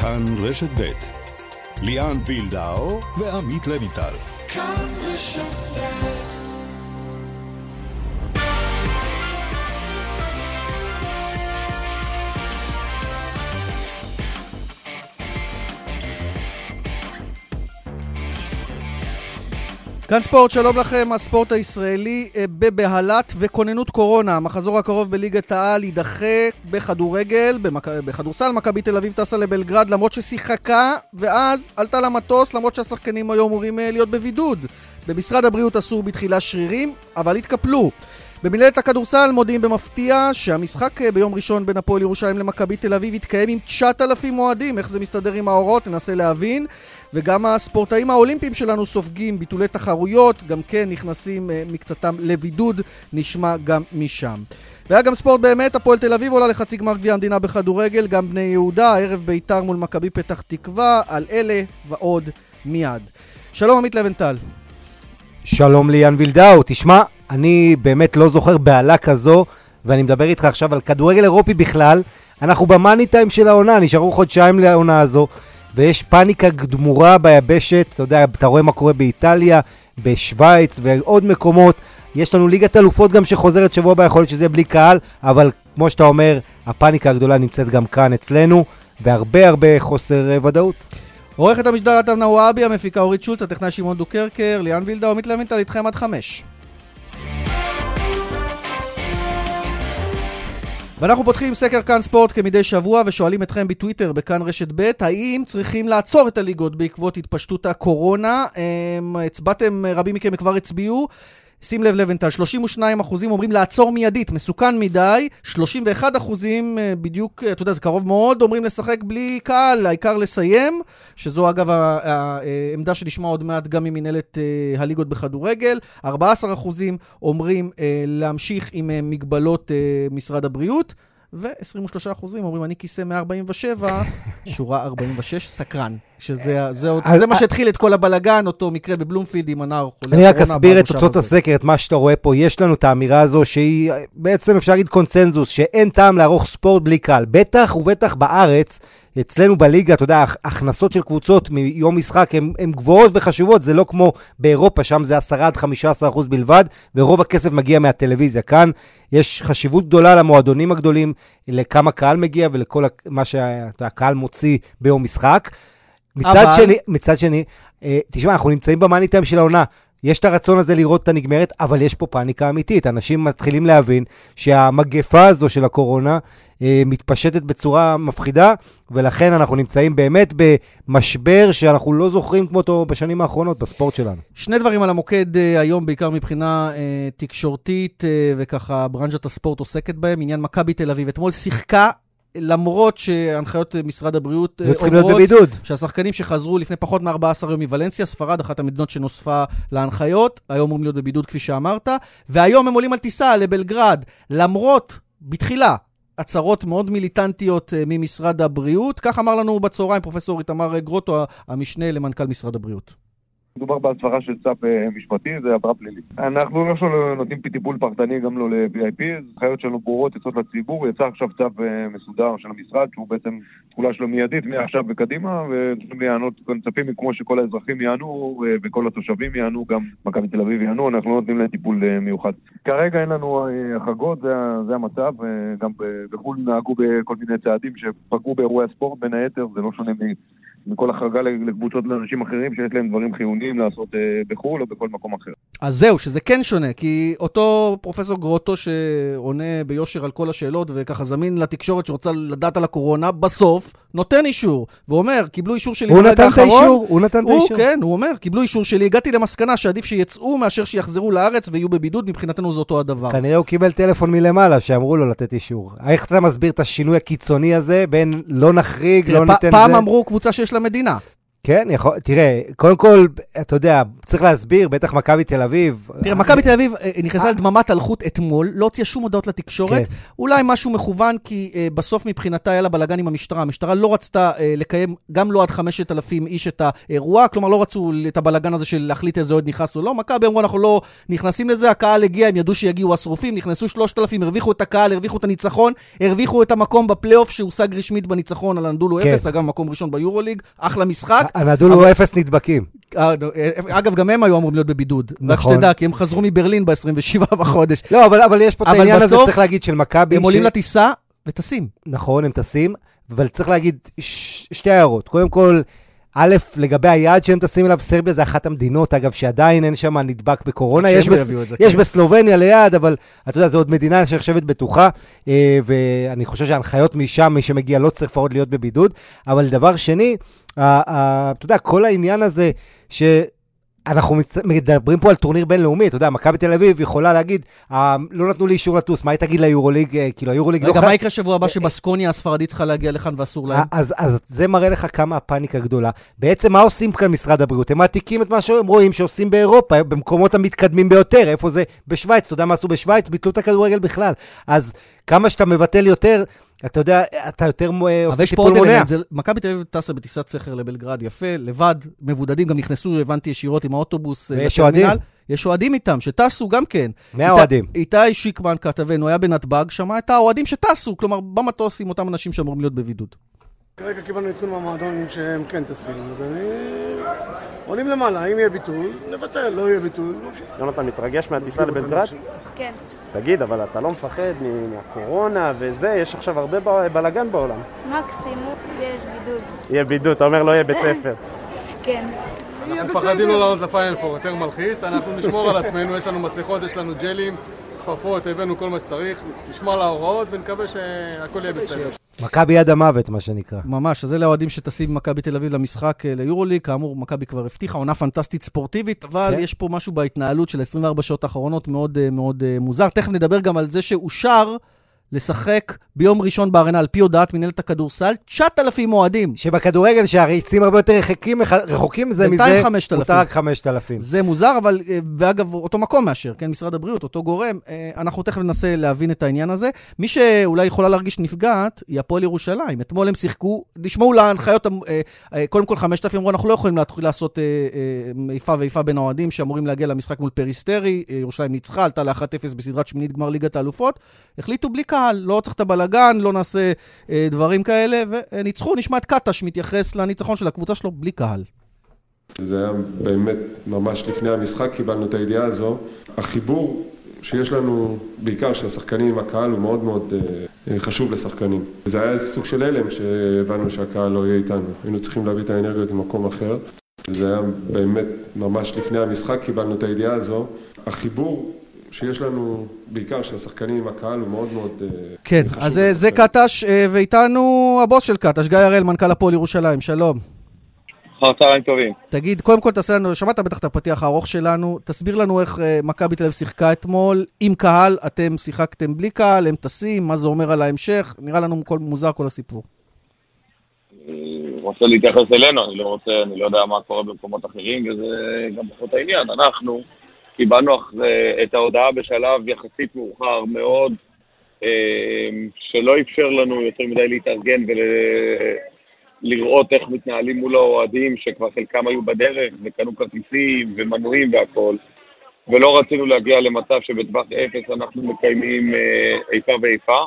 כאן רשת ב' ליאן וילדאו ועמית לויטל. כאן רשת ב' כאן ספורט, שלום לכם, הספורט הישראלי אה, בבהלת וכוננות קורונה. המחזור הקרוב בליגת העל יידחה בכדורגל, במק... בכדורסל, מכבי תל אביב טסה לבלגרד למרות ששיחקה, ואז עלתה למטוס למרות שהשחקנים היו אמורים אה, להיות בבידוד. במשרד הבריאות אסור בתחילה שרירים, אבל התקפלו. במנהלת הכדורסל מודיעים במפתיע שהמשחק אה, ביום ראשון בין הפועל ירושלים למכבי תל אביב יתקיים עם 9,000 אוהדים. איך זה מסתדר עם האורות? ננסה להבין. וגם הספורטאים האולימפיים שלנו סופגים ביטולי תחרויות, גם כן נכנסים uh, מקצתם לבידוד, נשמע גם משם. והיה גם ספורט באמת, הפועל תל אביב עולה לחצי גמר גביע המדינה בכדורגל, גם בני יהודה, הערב בית"ר מול מכבי פתח תקווה, על אלה ועוד מיד. שלום עמית לבנטל. שלום ליאן וילדאו, תשמע, אני באמת לא זוכר בעלה כזו, ואני מדבר איתך עכשיו על כדורגל אירופי בכלל. אנחנו במאני טיים של העונה, נשארו חודשיים לעונה הזו, ויש פאניקה גמורה ביבשת, אתה יודע, אתה רואה מה קורה באיטליה, בשוויץ ועוד מקומות. יש לנו ליגת אלופות גם שחוזרת שבוע הבא, יכול להיות שזה יהיה בלי קהל, אבל כמו שאתה אומר, הפאניקה הגדולה נמצאת גם כאן אצלנו, והרבה הרבה חוסר uh, ודאות. עורכת המשדר עטב נוואבי, המפיקה אורית שולץ, הטכנאי שמעון דוקרקר, ליאן וילדה, עמית לוינטל איתכם עד חמש. ואנחנו פותחים סקר כאן ספורט כמדי שבוע ושואלים אתכם בטוויטר בכאן רשת ב' האם צריכים לעצור את הליגות בעקבות התפשטות הקורונה? הצבעתם, רבים מכם כבר הצביעו. שים לב לבנטל, 32 אחוזים אומרים לעצור מיידית, מסוכן מדי, 31 אחוזים אה, בדיוק, אתה יודע, זה קרוב מאוד, אומרים לשחק בלי קהל, העיקר לסיים, שזו אגב העמדה שנשמע עוד מעט גם ממנהלת אה, הליגות בכדורגל, 14 אחוזים אומרים אה, להמשיך עם מגבלות משרד הבריאות. ו-23% אומרים, אני כיסא 147, שורה 46, סקרן. שזה זה, זה מה שהתחיל את כל הבלגן, אותו מקרה בבלומפילד עם הנער חולה אני רק אסביר את תוצאות הסקר, את מה שאתה רואה פה. יש לנו את האמירה הזו, שהיא בעצם אפשר להגיד קונצנזוס, שאין טעם לערוך ספורט בלי קהל. בטח ובטח בארץ, אצלנו בליגה, אתה יודע, הכנסות של קבוצות מיום משחק הן גבוהות וחשובות, זה לא כמו באירופה, שם זה 10 עד 15 אחוז בלבד, ורוב הכסף מגיע מהטלוויזיה. כאן יש חשיבות גדולה למועדונים הגדולים, לכמה קהל מגיע ולכל מה שהקהל מוציא ביום משחק. מצד אבל... שני, מצד שני, אה, תשמע, אנחנו נמצאים במאני טיים של העונה. יש את הרצון הזה לראות את הנגמרת, אבל יש פה פאניקה אמיתית. אנשים מתחילים להבין שהמגפה הזו של הקורונה אה, מתפשטת בצורה מפחידה, ולכן אנחנו נמצאים באמת במשבר שאנחנו לא זוכרים כמותו בשנים האחרונות בספורט שלנו. שני דברים על המוקד אה, היום, בעיקר מבחינה אה, תקשורתית, אה, וככה ברנז'ת הספורט עוסקת בהם. עניין מכבי תל אביב. אתמול שיחקה למרות שהנחיות משרד הבריאות אומרות שהשחקנים שחזרו לפני פחות מ-14 יום מוולנסיה, ספרד, אחת המדינות שנוספה להנחיות, היום אמורים להיות בבידוד כפי שאמרת, והיום הם עולים על טיסה לבלגרד, למרות, בתחילה, הצהרות מאוד מיליטנטיות אה, ממשרד הבריאות. כך אמר לנו בצהריים פרופסור איתמר גרוטו, המשנה למנכ"ל משרד הבריאות. מדובר בהצהרה של צו אה, משפטי, זה עבירה פלילית. אנחנו לא נותנים טיפול פרטני גם לא ל-VIP, הנחיות שלנו ברורות, יוצאות לציבור, יצא עכשיו צו אה, מסודר של המשרד, שהוא בעצם תחולה שלו מיידית מעכשיו וקדימה, וצריכים לענות, מצפים כמו שכל האזרחים יענו אה, וכל התושבים יענו, גם מכבי תל אביב יענו, אנחנו לא נותנים להם טיפול מיוחד. כרגע אין לנו החרגות, זה, זה המצב, גם בחו"ל נהגו בכל מיני צעדים שפגעו באירועי הספורט, בין היתר, זה לא שונה מכל החרגה לקבוצות לאנשים אחרים שיש להם דברים חיוניים לעשות אה, בחו"ל או בכל מקום אחר. אז זהו, שזה כן שונה, כי אותו פרופסור גרוטו שעונה ביושר על כל השאלות וככה זמין לתקשורת שרוצה לדעת על הקורונה, בסוף נותן אישור, ואומר, קיבלו אישור שלי הוא נתן את האישור, הוא נתן את האישור. כן, הוא אומר, קיבלו אישור שלי, הגעתי למסקנה שעדיף שיצאו מאשר שיחזרו לארץ ויהיו בבידוד, מבחינתנו זה אותו הדבר. כנראה הוא קיבל טלפון מלמעלה שאמרו לו לתת אישור. איך אתה מסביר את השינוי הקיצוני הזה בין לא נחריג, לא ניתן זה? פעם אמרו קבוצה שיש לה מדינה. כן, יכול, תראה, קודם כל, אתה יודע, צריך להסביר, בטח מכבי תל אביב. תראה, מכבי תל אביב אה, נכנסה לדממת אלחוט אתמול, לא הוציאה שום הודעות לתקשורת, כן. אולי משהו מכוון, כי uh, בסוף מבחינתה היה לה בלאגן עם המשטרה. המשטרה לא רצתה uh, לקיים, גם לא עד 5,000 איש את האירוע, כלומר לא רצו את הבלאגן הזה של להחליט איזה אוהד נכנס או לא. מכבי אמרו, אנחנו לא נכנסים לזה, הקהל הגיע, הם ידעו שיגיעו השרופים, נכנסו 3,000, הרוויחו את הקהל, הרוויחו את הניצחון, הרוויחו את המקום בפלייאוף שהושג רשמית בניצחון על אנדולו כן. 0, אגב, מקום ראשון ביורוליג, אחלה משחק. הנדולו 0 נדבקים. אה, אה, אגב, גם הם היו אמורים להיות בבידוד. נכון. רק שתדע, כי הם חזרו מברלין ב-27 בחודש. לא, אבל, אבל יש פה את העניין הזה, צריך להגיד, של מכבי... הם עולים לטיסה וטסים. נכון, הם טסים, אבל צריך להגיד ש- שתי הערות. קודם כל, א', לגבי היעד שהם טסים אליו, סרביה זה אחת המדינות, אגב, שעדיין אין שם נדבק בקורונה. יש, בס... יש כן. בסלובניה ליד, אבל אתה יודע, זו עוד מדינה שנחשבת בטוחה, אה, ואני חושב שההנחיות משם, מי שמגיע לא צריך לפחות להיות בבידוד. אבל דבר שני, אתה יודע, כל העניין הזה, ש... אנחנו מצ... מדברים פה על טורניר בינלאומי, אתה יודע, מכבי תל אביב יכולה להגיד, אה, לא נתנו לי אישור לטוס, מה היא תגיד ליורוליג? אה, כאילו, היורוליג לא... רגע, מה יקרה שבוע הבא שבסקוניה הספרדית צריכה להגיע לכאן ואסור להם? אז, אז זה מראה לך כמה הפאניקה גדולה. בעצם, מה עושים כאן משרד הבריאות? הם מעתיקים את מה שהם רואים שעושים באירופה, במקומות המתקדמים ביותר. איפה זה? בשוויץ. אתה יודע מה עשו בשוויץ? ביטלו את הכדורגל בכלל. אז כמה שאתה מבטל יותר, אתה יודע, אתה יותר עושה טיפול מונע. מכבי תל אביב טסה בטיסת סכר לבלגרד, יפה, לבד, מבודדים, גם נכנסו, הבנתי, ישירות עם האוטובוס. אה, ויש אוהדים? יש אוהדים איתם, שטסו גם כן. מאה אוהדים. איתי שיקמן, כתבנו, היה בנתב"ג, שמע את האוהדים שטסו, כלומר, במטוס עם אותם אנשים שאמורים להיות בבידוד. כרגע קיבלנו עדכון מהמועדון שהם כן טסים, אז אני... עולים למעלה, אם יהיה ביטול, נבטל, לא יהיה ביטול. יונתן, מתרגש מהטיסה לבלגרד? כן. תגיד, אבל אתה לא מפחד מהקורונה וזה, יש עכשיו הרבה בלאגן בעולם. מקסימום יש בידוד. יהיה בידוד, אתה אומר לא יהיה בית ספר. כן. אנחנו מפחדים לא לעלות לפיינל פור, יותר מלחיץ, אנחנו נשמור על עצמנו, יש לנו מסכות, יש לנו ג'לים, כפפות, הבאנו כל מה שצריך, נשמור על ההוראות ונקווה שהכל יהיה בסדר. מכבי יד המוות, מה שנקרא. ממש, אז אלה האוהדים שטסים ממכבי תל אביב למשחק אה, ליורוליג. כאמור, מכבי כבר הבטיחה, עונה פנטסטית ספורטיבית, אבל כן. יש פה משהו בהתנהלות של 24 שעות האחרונות מאוד אה, מאוד אה, מוזר. תכף נדבר גם על זה שאושר לשחק ביום ראשון בארנה, על פי הודעת מנהלת הכדורסל, 9,000 אוהדים. שבכדורגל, שהריצים הרבה יותר רחוקים, רחוקים זה מזה, 5,000. מותר רק 5,000. זה מוזר, אבל, אה, ואגב, אותו מקום מאשר, כן, משרד הבריאות, אותו גורם, אה, אנחנו תכף ננסה להבין את העניין הזה. מי שאולי יכולה להרגיש נפגעת, היא הפועל ירושלים. אתמול הם שיחקו, נשמעו להנחיות, אה, קודם כל 5,000 אמרו, אנחנו לא יכולים להתחיל לעשות איפה ואיפה בין האוהדים שאמורים להגיע למשחק מול פריסטרי. ירושלים ניצחה, עלתה ל-1-0 בסדרת שמינית גמר ליגת האלופות. החליטו בלי קהל, לא צריך את הבלגן, לא נעשה אה, דברים כאלה, וניצחו, נשמע את קטש מתייחס לניצחון של הקבוצה שלו בלי קהל. זה היה באמת ממש לפני המשחק, קיבלנו את הידיעה הזו. החיבור שיש לנו, בעיקר של השחקנים עם הקהל, הוא מאוד מאוד אה, חשוב לשחקנים. זה היה סוג של הלם שהבנו שהקהל לא יהיה איתנו. היינו צריכים להביא את האנרגיות למקום אחר. זה היה באמת ממש לפני המשחק, קיבלנו את הידיעה הזו. החיבור שיש לנו, בעיקר של השחקנים עם הקהל, הוא מאוד מאוד אה, כן, חשוב. כן, אז זה, זה קטש, אה, ואיתנו הבוס של קטש, גיא הראל, מנכ"ל הפועל ירושלים, שלום. אחר צהריים טובים. תגיד, קודם כל תעשה לנו, שמעת בטח את הפתיח הארוך שלנו, תסביר לנו איך מכבי תל אביב שיחקה אתמול, עם קהל, אתם שיחקתם בלי קהל, הם טסים, מה זה אומר על ההמשך, נראה לנו כל, מוזר כל הסיפור. רוצה להתייחס אלינו, אני לא רוצה, אני לא יודע מה קורה במקומות אחרים, וזה גם פחות העניין. אנחנו, קיבלנו את ההודעה בשלב יחסית מאוחר מאוד, אה, שלא אפשר לנו יותר מדי להתארגן ולראות איך מתנהלים מול האוהדים, שכבר חלקם היו בדרך וקנו כרטיסים ומנויים והכול. ולא רצינו להגיע למצב שבטווח אפס אנחנו מקיימים אה, איפה ואיפה,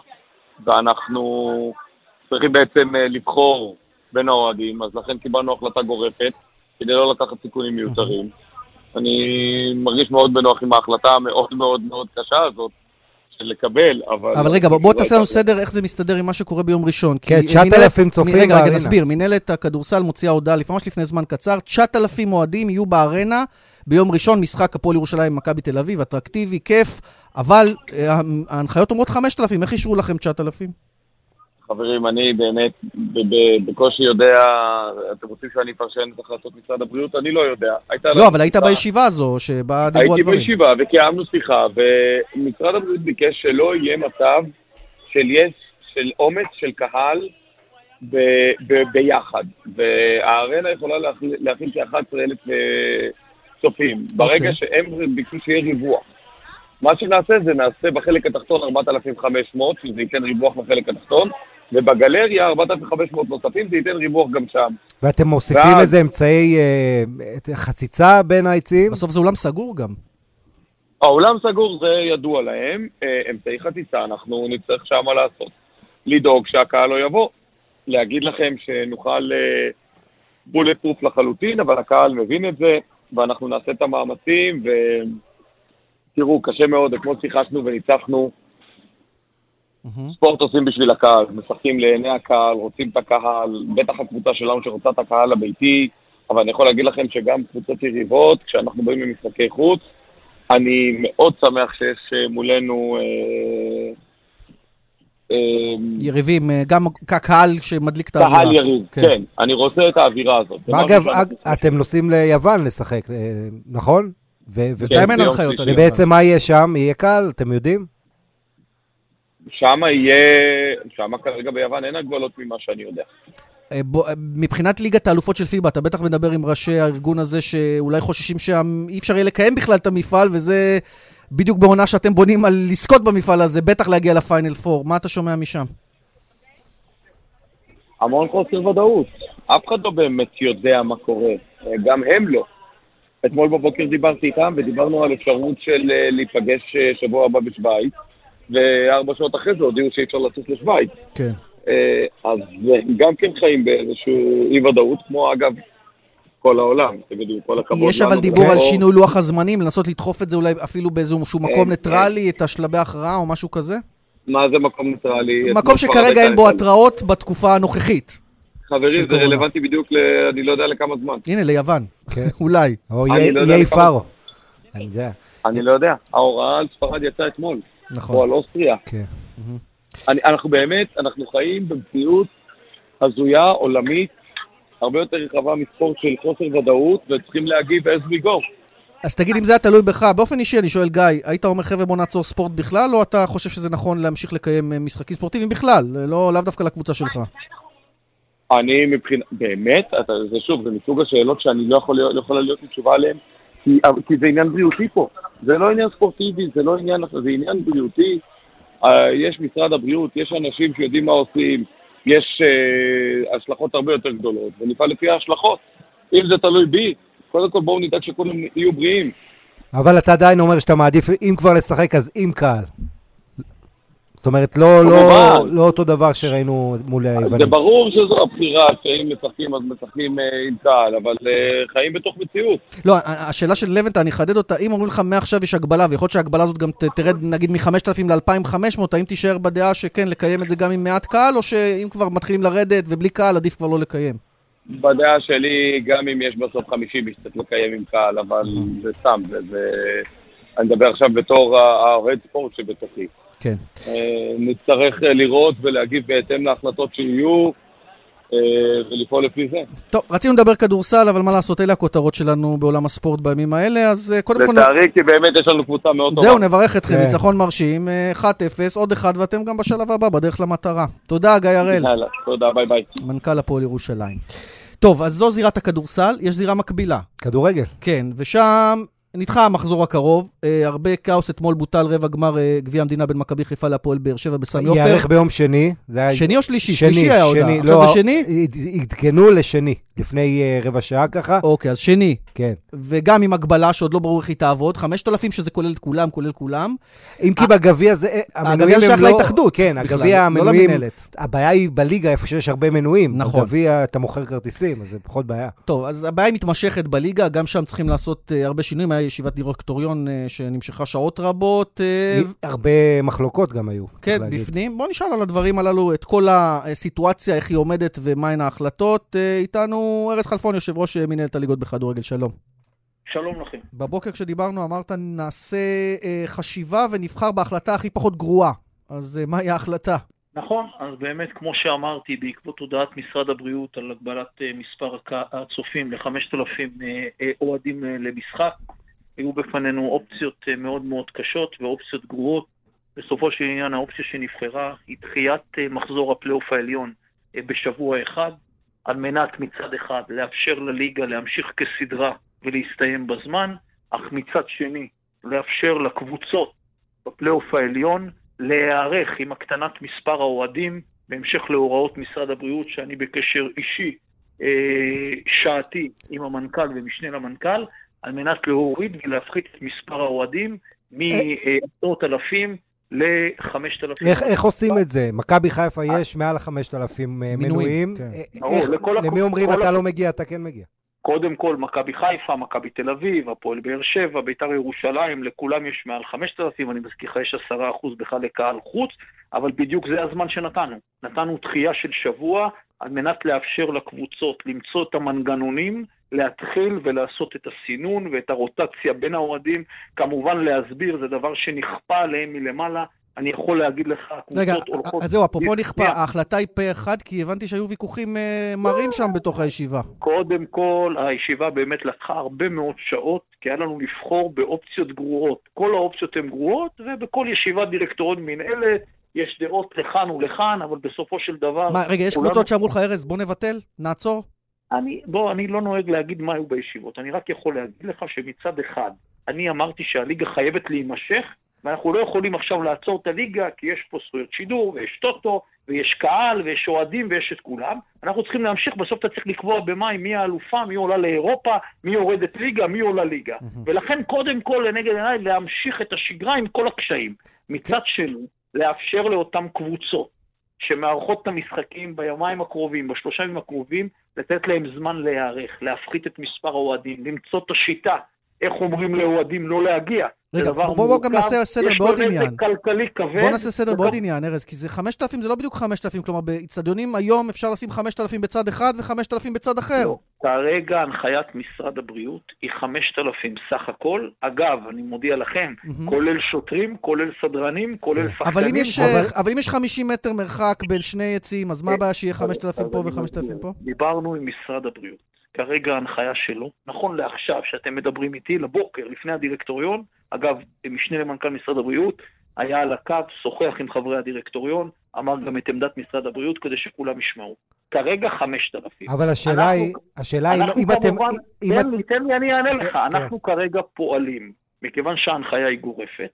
ואנחנו צריכים בעצם אה, לבחור בין האוהדים, אז לכן קיבלנו החלטה גורפת, כדי לא לקחת סיכונים מיותרים. אני מרגיש מאוד בנוח עם ההחלטה המאוד מאוד מאוד קשה הזאת. של לקבל, אבל... אבל רגע, בוא, בוא תעשה לנו סדר איך זה מסתדר עם מה שקורה ביום ראשון. כן, 9,000 צופים בארנה. רגע, רגע, נסביר. מנהלת הכדורסל מוציאה הודעה, ממש לפני זמן קצר, 9,000 אוהדים יהיו בארנה ביום ראשון, משחק הפועל ירושלים מכבי תל אביב, אטרקטיבי, כיף, אבל אה, ההנחיות אומרות 5,000, איך אישרו לכם 9,000? חברים, אני באמת בקושי יודע, אתם רוצים שאני אפרשן את החלטות משרד הבריאות? אני לא יודע. לא, אבל היית בישיבה הזו שבה דיברו הדברים. הייתי בישיבה וקיימנו שיחה, ומשרד הבריאות ביקש שלא יהיה מצב של יש, של אומץ של קהל ב- ב- ביחד, והארנה יכולה להכיל כ-11,000 צופים. ברגע אוקיי. שהם ביקשו שיהיה ריווח. מה שנעשה זה נעשה בחלק התחתון 4,500, שזה ייתן ריווח בחלק התחתון, ובגלריה 4,500 נוספים, זה ייתן ריווח גם שם. ואתם מוסיפים ואז- איזה אמצעי אה, חציצה בין העצים? בסוף זה אולם סגור גם. האולם סגור, זה ידוע להם, אה, אמצעי חציצה, אנחנו נצטרך שמה לעשות. לדאוג שהקהל לא יבוא. להגיד לכם שנוכל בולט פרוף לחלוטין, אבל הקהל מבין את זה, ואנחנו נעשה את המאמצים, ותראו, קשה מאוד, אתמול שיחקנו וניצחנו. ספורט עושים בשביל הקהל, משחקים לעיני הקהל, רוצים את הקהל, בטח הקבוצה שלנו שרוצה את הקהל הביתי, אבל אני יכול להגיד לכם שגם קבוצות יריבות, כשאנחנו באים למשחקי חוץ, אני מאוד שמח שיש אה, מולנו... אה, אה, יריבים, אה, גם קהל שמדליק את האווירה. קהל יריב, כן. אני רוצה את האווירה הזאת. אגב, אתם נוסעים ליוון לשחק, נכון? כן, בינתיים אין הנחיות. ובעצם מה יהיה שם? יהיה קל? אתם יודעים? שם יהיה, שם כרגע ביוון אין הגבלות ממה שאני יודע. אה, אה, מבחינת ליגת האלופות של פיבה, אתה בטח מדבר עם ראשי הארגון הזה שאולי חוששים שאי אפשר יהיה לקיים בכלל את המפעל, וזה בדיוק בעונה שאתם בונים על לזכות במפעל הזה, בטח להגיע לפיינל פור. מה אתה שומע משם? המון חוסר ודאות. אף אחד לא באמת יודע מה קורה, גם הם לא. אתמול בבוקר דיברתי איתם ודיברנו על אפשרות של אה, להיפגש אה, שבוע הבא בשוויץ, וארבע שעות אחרי זה הודיעו שאי אפשר לטוס לשוויץ. כן. אה, אז הם גם כן חיים באיזשהו אי ודאות, כמו אגב כל העולם, אתם יודעים, כל הכבוד יש אבל דיבור על ולא- שינוי לוח הזמנים, לנסות לדחוף את זה אולי אפילו באיזשהו מקום כן, ניטרלי, את השלבי ההכרעה או משהו כזה? מה זה מקום ניטרלי? מקום שכרגע אין בו התראות בתקופה הנוכחית. חברים, זה. רלוונטי בדיוק ל... אני לא יודע לכמה זמן. הנה, ליוון. כן. אולי. או אני איי לא פארו. אני יודע. אני לא יודע. ההוראה על ספרד יצאה אתמול. נכון. או על אוסטריה. כן. אני, אנחנו באמת, אנחנו חיים במציאות הזויה, עולמית, הרבה יותר רחבה מספורט של חוסר ודאות, וצריכים להגיב as we go. אז תגיד אם זה היה תלוי בך, באופן אישי אני שואל גיא, היית אומר חבר'ה בוא נעצור ספורט בכלל, או אתה חושב שזה נכון להמשיך לקיים אה, משחקים ספורטיביים בכלל, לא, לאו דווקא לקבוצה שלך? אני מבחינת, באמת, אתה, זה שוב, זה מסוג השאלות שאני לא יכול, לא יכולה להיות לי תשובה עליהן, כי, כי זה עניין בריאותי פה. זה לא עניין ספורטיבי, זה לא עניין, זה עניין בריאותי. אה, יש משרד הבריאות, יש אנשים שיודעים מה עושים, יש אה, השלכות הרבה יותר גדולות, ונפעל לפי ההשלכות. אם זה תלוי בי, קודם כל בואו נדאג שכולם יהיו בריאים. אבל אתה עדיין אומר שאתה מעדיף, אם כבר לשחק, אז עם קהל. זאת אומרת, לא, לא. לא אותו דבר שראינו מול זה היוונים. ברור שזו הבחירה, שאם משחקים אז משחקים אה, עם קהל, אבל אה, חיים בתוך מציאות. לא, השאלה של לבנטה, אני אחדד אותה, אם אומרים לך מעכשיו יש הגבלה, ויכול להיות שההגבלה הזאת גם ת- תרד נגיד מ-5,000 ל-2,500, האם תישאר בדעה שכן, לקיים את זה גם עם מעט קהל, או שאם כבר מתחילים לרדת ובלי קהל, עדיף כבר לא לקיים? בדעה שלי, גם אם יש בסוף 50 איש צריך לקיים עם קהל, אבל זה סתם, זה... זה... אני מדבר עכשיו בתור האוהד ספורט שבתוכי. כן. אה, נצטרך אה, לראות ולהגיב בהתאם להחלטות שיהיו, אה, ולפעול לפי זה. טוב, רצינו לדבר כדורסל, אבל מה לעשות, אלה הכותרות שלנו בעולם הספורט בימים האלה, אז קודם כל... לצערי, כי באמת יש לנו קבוצה מאוד טובה. זהו, נברך אתכם, כן. ניצחון מרשים, אה, 1-0, עוד אחד, ואתם גם בשלב הבא, בדרך למטרה. תודה, גיא הראל, תודה, ביי ביי. מנכ"ל הפועל ירושלים. טוב, אז זו זירת הכדורסל, יש זירה מקבילה. כדורגל. כן, ושם נדחה המחזור הקרוב, אה, הרבה כאוס, אתמול בוטל רבע גמר אה, גביע המדינה בין מכבי חיפה להפועל באר שבע בסמי עופר. ייערך ביום שני. היה- שני או שלישי? שני, שלישי היה הודעה. שני. עכשיו לא, זה שני? עד- עדכנו לשני, לפני אה, רבע שעה ככה. אוקיי, אז שני. כן. וגם עם הגבלה שעוד לא ברור איך היא תעבוד, 5,000 שזה כולל את כולם, כולל כולם. אם כי בגביע זה, אה, המנויים הגביע שייך לא... להתאחדות כן, הגביע לא המנויים... למינהלת. הבעיה היא בליגה, איפה שיש הרבה מנויים. נכון. בגביע אתה מוכר כרטיסים, אז זה פחות בעיה. טוב, אז הבעיה מתמשכת בליגה, גם שם צריכים לעשות הרבה שינויים. היה ישיבת דירקטוריון uh, שנמשכה שעות רבות. Uh, הרבה מחלוקות גם היו. כן. בפנים. בואו נשאל על הדברים הללו, את כל הסיטואציה, איך היא עומדת ומהן ההחלטות. Uh, איתנו ארז חלפון, יושב ראש אה, מנהלת הליגות בכדורגל, שלום. שלום לכם. בבוקר כשדיברנו אמרת, נעשה uh, חשיבה ונבחר בהחלטה הכי פחות גרועה. אז uh, מהי ההחלטה? נכון, אז באמת, כמו שאמרתי, בעקבות הודעת משרד הבריאות על הגבלת אה, מספר הצופים ל-5,000 אוהדים אה, למשחק, היו בפנינו אופציות אה, מאוד מאוד קשות ואופציות גרועות. בסופו של עניין האופציה שנבחרה היא דחיית אה, מחזור הפלייאוף העליון בשבוע אחד, על מנת מצד אחד לאפשר לליגה להמשיך כסדרה ולהסתיים בזמן, אך מצד שני לאפשר לקבוצות בפלייאוף העליון להיערך עם הקטנת מספר האוהדים, בהמשך להוראות משרד הבריאות שאני בקשר אישי אה, שעתי עם המנכ"ל ומשנה למנכ"ל, על מנת להוריד ולהפחית את מספר האוהדים מעשרות אלפים ל-5,000. איך, איך עושים את זה? מכבי חיפה יש מעל 5,000 אה, מנויים. כן. איך, למי אומרים אתה לא מגיע, אתה כן מגיע? קודם כל, מכבי חיפה, מכבי תל אביב, הפועל באר שבע, ביתר ירושלים, לכולם יש מעל 5,000, אני מזכיר לך, יש 10% בכלל לקהל חוץ, אבל בדיוק זה הזמן שנתנו. נתנו דחייה של שבוע על מנת לאפשר לקבוצות למצוא את המנגנונים, להתחיל ולעשות את הסינון ואת הרוטציה בין האוהדים. כמובן להסביר, זה דבר שנכפה עליהם מלמעלה. אני יכול להגיד לך, רגע, אז זהו, אפרופו נכפה, ההחלטה היא פה אחד, כי הבנתי שהיו ויכוחים אה, מרים שם בתוך הישיבה. קודם כל, הישיבה באמת לקחה הרבה מאוד שעות, כי היה לנו לבחור באופציות גרועות. כל האופציות הן גרועות, ובכל ישיבת דירקטוריון מנהלת יש דעות לכאן ולכאן, אבל בסופו של דבר... מה, רגע, יש קבוצות שאמרו לך, ארז, בוא נבטל, נעצור? אני, בוא, אני לא נוהג להגיד מה היו בישיבות, אני רק יכול להגיד לך שמצד אחד, אני אמרתי שהליגה חייבת להימשך, ואנחנו לא יכולים עכשיו לעצור את הליגה, כי יש פה זכויות שידור, ויש טוטו, ויש קהל, ויש אוהדים, ויש את כולם. אנחנו צריכים להמשיך, בסוף אתה צריך לקבוע במאי מי האלופה, מי עולה לאירופה, מי יורדת ליגה, מי עולה ליגה. ולכן קודם כל לנגד עיניי להמשיך את השגרה עם כל הקשיים. מצד שני, לאפשר לאותן קבוצות שמארחות את המשחקים ביומיים הקרובים, בשלושה ימים הקרובים, לתת להם זמן להיערך, להפחית את מספר האוהדים, למצוא את השיטה, איך אומרים לאוהדים לא להגיע. רגע, בוא, בוא גם נעשה סדר בעוד עניין. יש לו נזק כלכלי כבד. בוא נעשה סדר בעוד עניין, ארז, כי זה 5,000 זה לא בדיוק 5,000, כלומר באיצטדיונים היום אפשר לשים 5,000 בצד אחד ו-5,000 בצד אחר. לא, כרגע הנחיית משרד הבריאות היא 5,000 סך הכל. אגב, אני מודיע לכם, כולל שוטרים, כולל סדרנים, כולל שחקנים. אבל אם, יש, אבל... אבל אם יש 50 מטר מרחק בין שני יציאים, אז מה אה, הבעיה שיהיה 5,000 פה ו-5,000 פה? דיברנו עם משרד הבריאות. כרגע ההנחיה שלו, נכון לעכשיו שאתם מדברים איתי, לבוקר, לפני הדירקטוריון, אגב, משנה למנכ"ל משרד הבריאות, היה על הקו, שוחח עם חברי הדירקטוריון, אמר גם את עמדת משרד הבריאות כדי שכולם ישמעו. כרגע 5,000. אבל השאלה אנחנו, היא, השאלה היא, אם אתם... תן לי, תן לי, אני אענה לך. כן. אנחנו כרגע פועלים, מכיוון שההנחיה היא גורפת,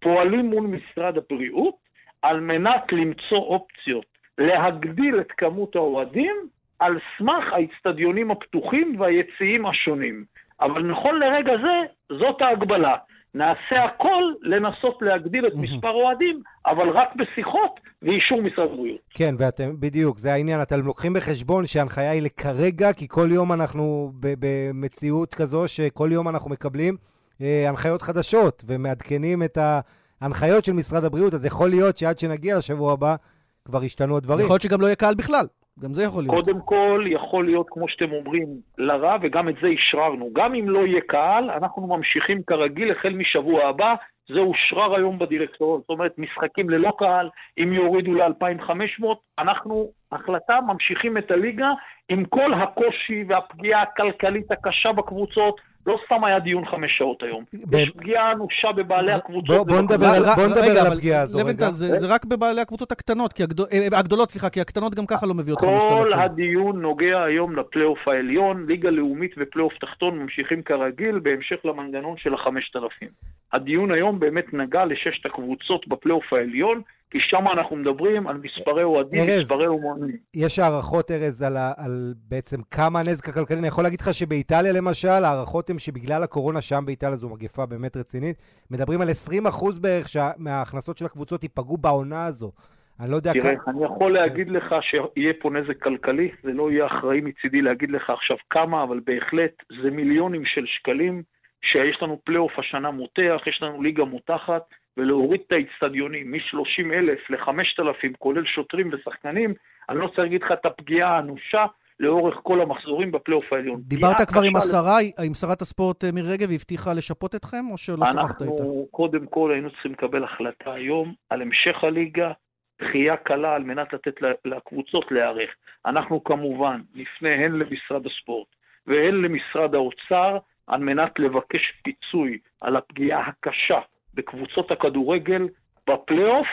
פועלים מול משרד הבריאות על מנת למצוא אופציות להגדיל את כמות האוהדים על סמך האיצטדיונים הפתוחים והיציעים השונים. אבל נכון לרגע זה, זאת ההגבלה. נעשה הכל לנסות להגדיל את מספר האוהדים, אבל רק בשיחות ואישור משרד הבריאות. כן, ואתם, בדיוק, זה העניין. אתם לוקחים בחשבון שההנחיה היא לכרגע, כי כל יום אנחנו במציאות כזו שכל יום אנחנו מקבלים אה, הנחיות חדשות ומעדכנים את ההנחיות של משרד הבריאות, אז יכול להיות שעד שנגיע לשבוע הבא כבר ישתנו הדברים. יכול להיות שגם לא יהיה קהל בכלל. גם זה יכול להיות. קודם כל, יכול להיות, כמו שאתם אומרים, לרע, וגם את זה אשררנו. גם אם לא יהיה קהל, אנחנו ממשיכים כרגיל החל משבוע הבא. זה אושרר היום בדירקטוריון. זאת אומרת, משחקים ללא קהל, אם יורידו ל-2,500, אנחנו, החלטה, ממשיכים את הליגה עם כל הקושי והפגיעה הכלכלית הקשה בקבוצות. לא סתם היה דיון חמש שעות היום. יש פגיעה אנושה בבעלי הקבוצות. בוא נדבר על הפגיעה הזו. לבנטל, זה רק בבעלי הקבוצות הקטנות, אה, הגדולות, סליחה, כי הקטנות גם ככה לא מביאות 5,000. כל הדיון נוגע היום לפלייאוף העליון, ליגה לאומית ופלייאוף תחתון ממשיכים כרגיל, בהמשך למנגנון של ה-5,000. הדיון היום באמת נגע לששת הקבוצות בפלייאוף העליון, כי שם אנחנו מדברים על מספרי אוהדים, מספרי אומנים. יש הערכות, ארז, על, על בעצם כמה הנזק הכלכלי. אני יכול להגיד לך שבאיטליה, למשל, הערכות הן שבגלל הקורונה שם באיטליה זו מגפה באמת רצינית. מדברים על 20% בערך מההכנסות של הקבוצות ייפגעו בעונה הזו. אני לא יודע כמה... תראה, אני יכול להגיד לך שיהיה פה נזק כלכלי, זה לא יהיה אחראי מצידי להגיד לך עכשיו כמה, אבל בהחלט זה מיליונים של שקלים שיש לנו פלייאוף השנה מותח, יש לנו ליגה מותחת. ולהוריד את האיצטדיונים מ-30 אלף ל-5,000, כולל שוטרים ושחקנים, אני לא רוצה להגיד לך את הפגיעה האנושה לאורך כל המחזורים בפלייאוף העליון. דיברת כבר עם השרה, עם שרת הספורט אה, מירי רגב, היא הבטיחה לשפות אתכם, או שלא שוחחת איתה? אנחנו קודם כל היינו צריכים לקבל החלטה היום על המשך הליגה, דחייה קלה על מנת לתת לקבוצות להיערך. אנחנו כמובן נפנה הן למשרד הספורט והן למשרד האוצר על מנת לבקש פיצוי על הפגיעה הקשה בקבוצות הכדורגל בפלייאוף,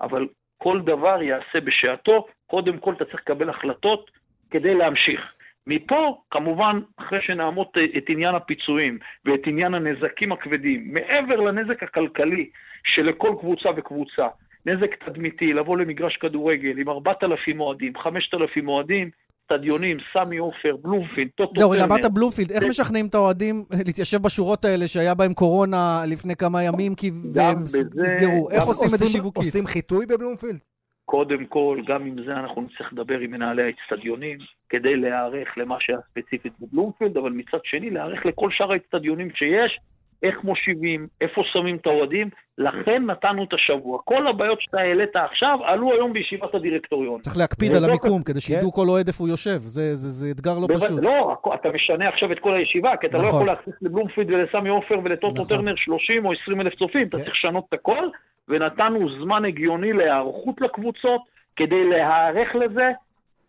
אבל כל דבר יעשה בשעתו, קודם כל אתה צריך לקבל החלטות כדי להמשיך. מפה, כמובן, אחרי שנעמוד את עניין הפיצויים ואת עניין הנזקים הכבדים, מעבר לנזק הכלכלי שלכל קבוצה וקבוצה, נזק תדמיתי, לבוא למגרש כדורגל עם 4,000 אוהדים, 5,000 אוהדים, אצטדיונים, סמי עופר, בלומפילד, טוטו טרנר. זהו, רגע, אמרת בלומפילד, איך משכנעים את האוהדים להתיישב בשורות האלה שהיה בהם קורונה לפני כמה ימים, כי והם נסגרו? איך עושים את זה שיווקית? עושים חיטוי בבלומפילד? קודם כל, גם עם זה אנחנו נצטרך לדבר עם מנהלי האצטדיונים, כדי להיערך למה שהיה ספציפית בבלומפילד, אבל מצד שני, להיערך לכל שאר האצטדיונים שיש, איך מושיבים, איפה שמים את האוהדים, לכן נתנו את השבוע. כל הבעיות שאתה העלית עכשיו עלו היום בישיבת הדירקטוריון. צריך להקפיד על המיקום, כדי שידעו כן. כל אוהד איפה הוא יושב, זה אתגר לא פשוט. לא, אתה משנה עכשיו את כל הישיבה, כי אתה לא יכול להכניס לבלומפילד ולסמי עופר ולטוטו נכון. טרנר 30 או 20 אלף צופים, אתה כן. צריך לשנות את הכל, ונתנו זמן הגיוני להיערכות לקבוצות, כדי להיערך לזה.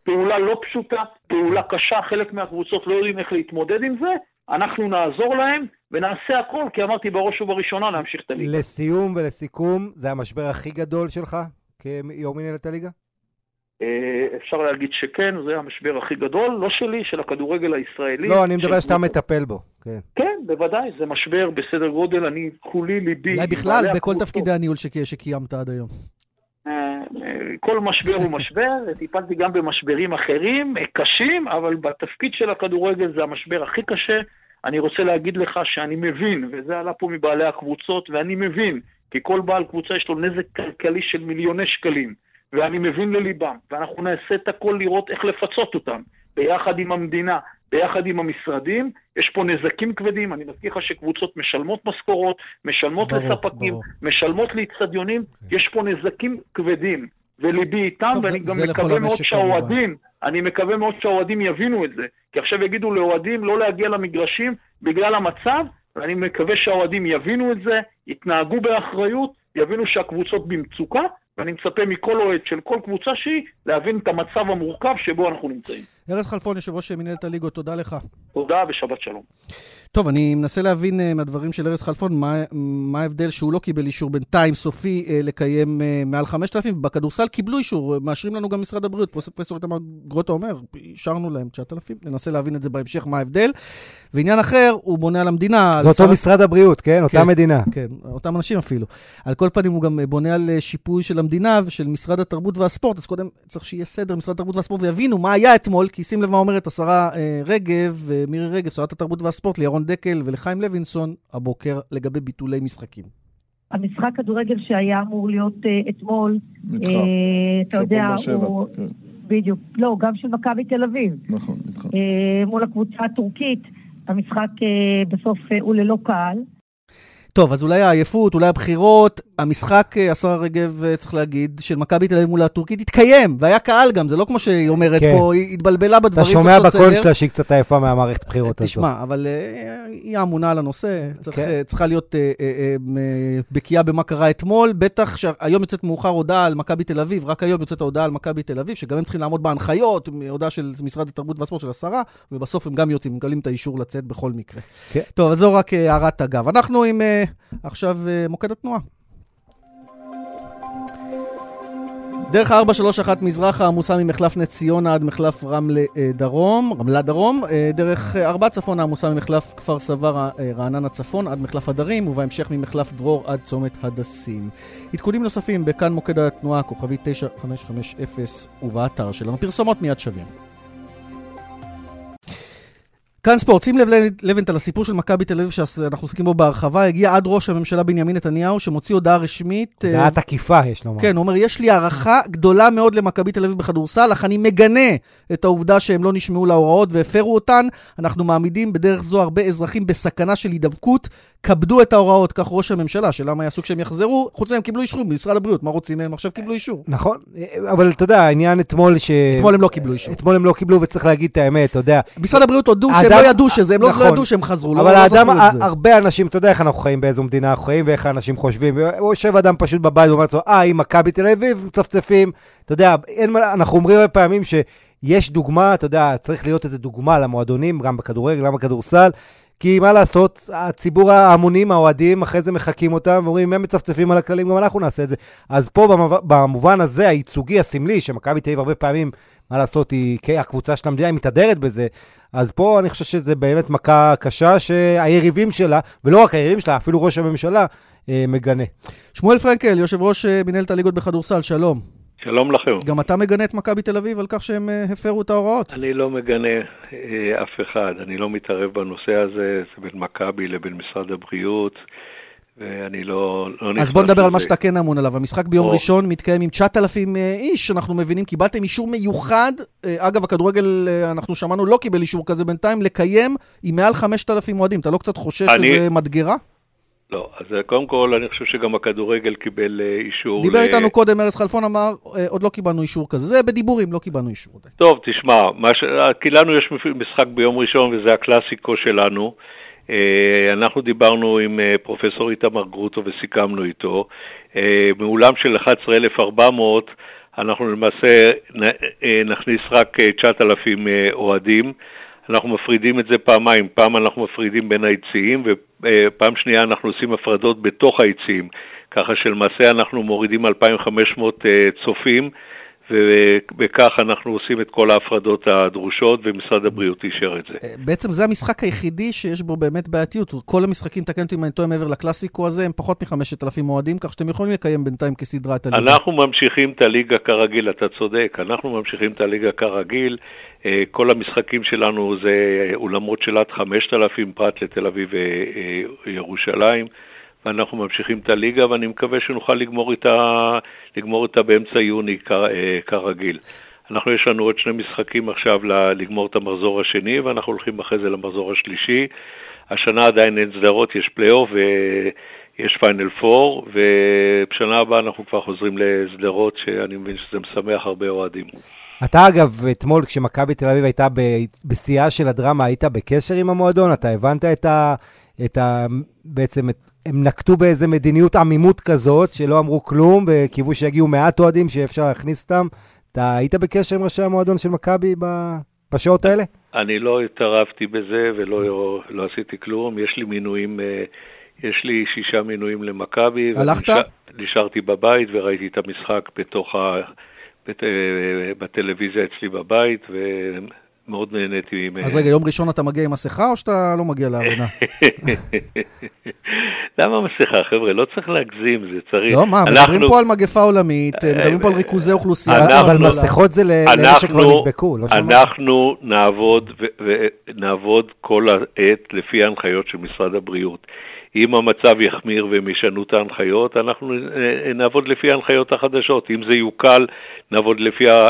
פעולה לא פשוטה, פעולה קשה, חלק מהקבוצות לא יודעים איך להתמודד עם זה, אנחנו נעזור להם ונעשה הכל, כי אמרתי בראש ובראשונה להמשיך את הליגה. לסיום ולסיכום, זה המשבר הכי גדול שלך כיו"ר מנהלת הליגה? אה, אפשר להגיד שכן, זה המשבר הכי גדול, לא שלי, של הכדורגל הישראלי. לא, אני מדבר שאתה מטפל בו, כן. כן, בוודאי, זה משבר בסדר גודל, אני כולי ליבי... אולי בכלל, בכל תפקידי הניהול שקיימת עד היום. כל משבר הוא משבר, טיפלתי גם במשברים אחרים, קשים, אבל בתפקיד של הכדורגל זה המשבר הכי קשה. אני רוצה להגיד לך שאני מבין, וזה עלה פה מבעלי הקבוצות, ואני מבין, כי כל בעל קבוצה יש לו נזק כלכלי של מיליוני שקלים, ואני מבין לליבם, ואנחנו נעשה את הכל לראות איך לפצות אותם, ביחד עם המדינה, ביחד עם המשרדים, יש פה נזקים כבדים, אני מזכיר לך שקבוצות משלמות משכורות, משלמות ברור, לספקים, ברור. משלמות לאצטדיונים, okay. יש פה נזקים כבדים, וליבי איתם, טוב, ואני זה, גם זה מקווה מאוד שהאוהדים, אני מקווה מאוד שהאוהדים יבינו את זה, כי עכשיו יגידו לאוהדים לא להגיע למגרשים בגלל המצב, ואני מקווה שהאוהדים יבינו את זה, יתנהגו באחריות, יבינו שהקבוצות במצוקה, ואני מצפה מכל אוהד של כל קבוצה שהיא להבין את המצב המורכב שבו אנחנו נמצאים. ארז חלפון, יושב ראש מנהלת הליגות, תודה לך. תודה ושבת שלום. טוב, אני מנסה להבין uh, מהדברים של ארז חלפון, מה, מה ההבדל שהוא לא קיבל אישור בינתיים סופי uh, לקיים uh, מעל 5,000, בכדורסל קיבלו אישור, מאשרים לנו גם משרד הבריאות, פרופסור איתמר גרוטו אומר, אישרנו להם 9,000, ננסה להבין את זה בהמשך, מה ההבדל. ועניין אחר, הוא בונה על המדינה. זה אותו שר... משרד הבריאות, כן? אותה כן, מדינה. כן, אותם אנשים אפילו. על כל פנים, הוא גם בונה על שיפוי של המדינה ושל משרד התרבות והספורט, אז קודם צריך שיהיה סדר, משרד התרבות והספורט, ויבינו מה היה אתמול, כי שים לב מה אומרת השרה אה, רגב, אה, מירי רגב, שרת התרבות והספורט, לירון דקל ולחיים לוינסון הבוקר לגבי ביטולי משחקים. המשחק כדורגל שהיה אמור להיות uh, אתמול. Uh, אתה יודע, הוא... כן. בדיוק. לא, גם של מכבי תל אביב. נכון, נדחה. Uh, מול הקבוצה הטורקית, המשחק uh, בסוף uh, הוא ללא קהל. טוב, אז אולי העייפות, אולי הבחירות, המשחק, אה, השרה רגב, אה, צריך להגיד, של מכבי תל אביב מול הטורקית התקיים, והיה קהל גם, זה לא כמו שהיא אומרת כן. פה, היא התבלבלה בדברים. אתה שומע בקול שלה שהיא קצת עייפה מהמערכת בחירות הזאת. תשמע, אבל uh, היא אמונה על הנושא, צריך, כן. uh, צריכה להיות uh, בקיאה במה קרה אתמול, בטח שהיום יוצאת מאוחר הודעה על מכבי תל אביב, רק היום יוצאת ההודעה על מכבי תל אביב, שגם הם צריכים לעמוד בהנחיות, הודעה של משרד התרבות והספורט של השרה, ובסוף הם גם יוצאים, מקבלים את האישור לצאת בכל מקרה. כן. טוב, אז זו רק הערת אגב. אנחנו עם עכשיו uh, מוקד התנועה. דרך 431 מזרחה עמוסה ממחלף נס ציונה עד מחלף רמלה אה, דרום, רמלה דרום, אה, דרך 4 צפונה עמוסה ממחלף כפר סבא אה, רעננה צפון עד מחלף הדרים, ובהמשך ממחלף דרור עד צומת הדסים. עדכונים נוספים בכאן מוקד התנועה, כוכבי 9550 ובאתר שלנו. פרסומות מיד שווים. כאן ספורט, שים לב לבנטל, הסיפור של מכבי תל אביב שאנחנו עוסקים בו בהרחבה, הגיע עד ראש הממשלה בנימין נתניהו, שמוציא הודעה רשמית. אה, הודעת עקיפה, יש לומר. כן, הוא אומר, יש לי הערכה גדולה מאוד למכבי תל אביב בכדורסל, אך אני מגנה את העובדה שהם לא נשמעו להוראות והפרו אותן. אנחנו מעמידים בדרך זו הרבה אזרחים בסכנה של הידבקות. כבדו את ההוראות, כך ראש הממשלה, שלמה יעשו כשהם יחזרו, חוץ מהם קיבלו אישור במשרד הבריאות, מה רוצים מהם? עכשיו קיבלו אישור. נכון, אבל אתה יודע, העניין אתמול ש... אתמול הם לא קיבלו אישור. אתמול הם לא קיבלו, וצריך להגיד את האמת, אתה יודע. משרד הבריאות הודו שהם לא ידעו שזה, הם לא, לא נכון, ידעו שהם חזרו, לא, אבל לא האדם, הרבה אנשים, אתה יודע איך אנחנו חיים, באיזו מדינה אנחנו חיים, ואיך האנשים חושבים. יושב אדם פשוט בבית ואומר לעצמו, אה, עם מכבי תל אביב, מצפצפים. אתה יודע, אין, אנחנו אומרים הרבה פעמים שיש דוגמה, אתה יודע, צריך להיות איזו דוגמה למועדונים, גם בכדורגל, גם בכדורסל. כי מה לעשות, הציבור ההמונים, האוהדים, אחרי זה מחקים אותם ואומרים, הם מצפצפים על הכללים, גם אנחנו נעשה את זה. אז פה במובן הזה, הייצוגי, הסמלי, שמכבי תל אביב הרבה פעמים, מה לעשות, היא הקבוצה של המדינה, היא מתהדרת בזה. אז פה אני חושב שזה באמת מכה קשה שהיריבים שלה, ולא רק היריבים שלה, אפילו ראש הממשלה, אה, מגנה. שמואל פרנקל, יושב ראש אה, מנהלת הליגות בכדורסל, שלום. שלום לכם. גם אתה מגנה את מכבי תל אביב על כך שהם אה, הפרו את ההוראות? אני לא מגנה אה, אף אחד, אני לא מתערב בנושא הזה, זה בין מכבי לבין משרד הבריאות. ואני לא, לא אז בוא נדבר על מה שאתה כן אמון עליו. המשחק ביום או. ראשון מתקיים עם 9,000 אה, איש, אנחנו מבינים, קיבלתם אישור מיוחד. אגב, הכדורגל, אנחנו שמענו, לא קיבל אישור כזה בינתיים, לקיים עם מעל 5,000 אוהדים. אתה לא קצת חושש אני... שזה מדגרה? לא, אז אה, קודם כל, אני חושב שגם הכדורגל קיבל אה, אישור... דיבר ל... איתנו קודם ארז חלפון, אמר, אה, עוד לא קיבלנו אישור כזה. זה בדיבורים, לא קיבלנו אישור. טוב, תשמע, ש... כי לנו יש משחק ביום ראשון, וזה הקלאסיקו שלנו. אנחנו דיברנו עם פרופסור איתמר גרוטו וסיכמנו איתו. מאולם של 11,400, אנחנו למעשה נכניס רק 9,000 אוהדים. אנחנו מפרידים את זה פעמיים, פעם אנחנו מפרידים בין היציעים ופעם שנייה אנחנו עושים הפרדות בתוך היציעים, ככה שלמעשה אנחנו מורידים 2,500 אה, צופים ובכך אנחנו עושים את כל ההפרדות הדרושות, ומשרד הבריאות אישר את זה. אה, בעצם זה המשחק היחידי שיש בו באמת בעייתיות. כל המשחקים, תקן אותי אם אני טועה מעבר לקלאסיקו הזה, הם פחות מחמשת אלפים אוהדים, כך שאתם יכולים לקיים בינתיים כסדרה את הליגה. אנחנו ממשיכים את הליגה כרגיל, אתה צודק, אנחנו ממשיכים את הליגה כרגיל. אה, כל המשחקים שלנו זה אולמות של עד 5,000 פרט לתל אביב וירושלים. אה, ואנחנו ממשיכים את הליגה, ואני מקווה שנוכל לגמור איתה, לגמור איתה באמצע יוני אה, כרגיל. אנחנו, יש לנו עוד שני משחקים עכשיו לגמור את המחזור השני, ואנחנו הולכים אחרי זה למחזור השלישי. השנה עדיין אין סדרות, יש פלייאוף ויש פיינל פור, ובשנה הבאה אנחנו כבר חוזרים לסדרות, שאני מבין שזה משמח הרבה אוהדים. אתה אגב, אתמול כשמכבי תל אביב הייתה בשיאה של הדרמה, היית בקשר עם המועדון? אתה הבנת את ה... את ה... בעצם, את, הם נקטו באיזה מדיניות עמימות כזאת, שלא אמרו כלום, וקיוו שיגיעו מעט אוהדים שאפשר להכניס אותם. אתה היית בקשר עם ראשי המועדון של מכבי בשעות האלה? אני לא התערבתי בזה ולא לא עשיתי כלום. יש לי מינויים, אה, יש לי שישה מינויים למכבי. הלכת? נשארתי בבית וראיתי את המשחק בתוך ה... אה, בטלוויזיה אצלי בבית, מאוד נהניתי. אז רגע, יום ראשון אתה מגיע עם מסכה או שאתה לא מגיע לארונה? למה מסכה, חבר'ה? לא צריך להגזים, זה צריך... לא, מה, מדברים פה על מגפה עולמית, מדברים פה על ריכוזי אוכלוסייה. אבל מסכות זה לאלה שכבר נדבקו, לא שמענו. אנחנו נעבוד, כל העת לפי ההנחיות של משרד הבריאות. אם המצב יחמיר והם ישנו את ההנחיות, אנחנו נעבוד לפי ההנחיות החדשות. אם זה יוקל, נעבוד לפי ה...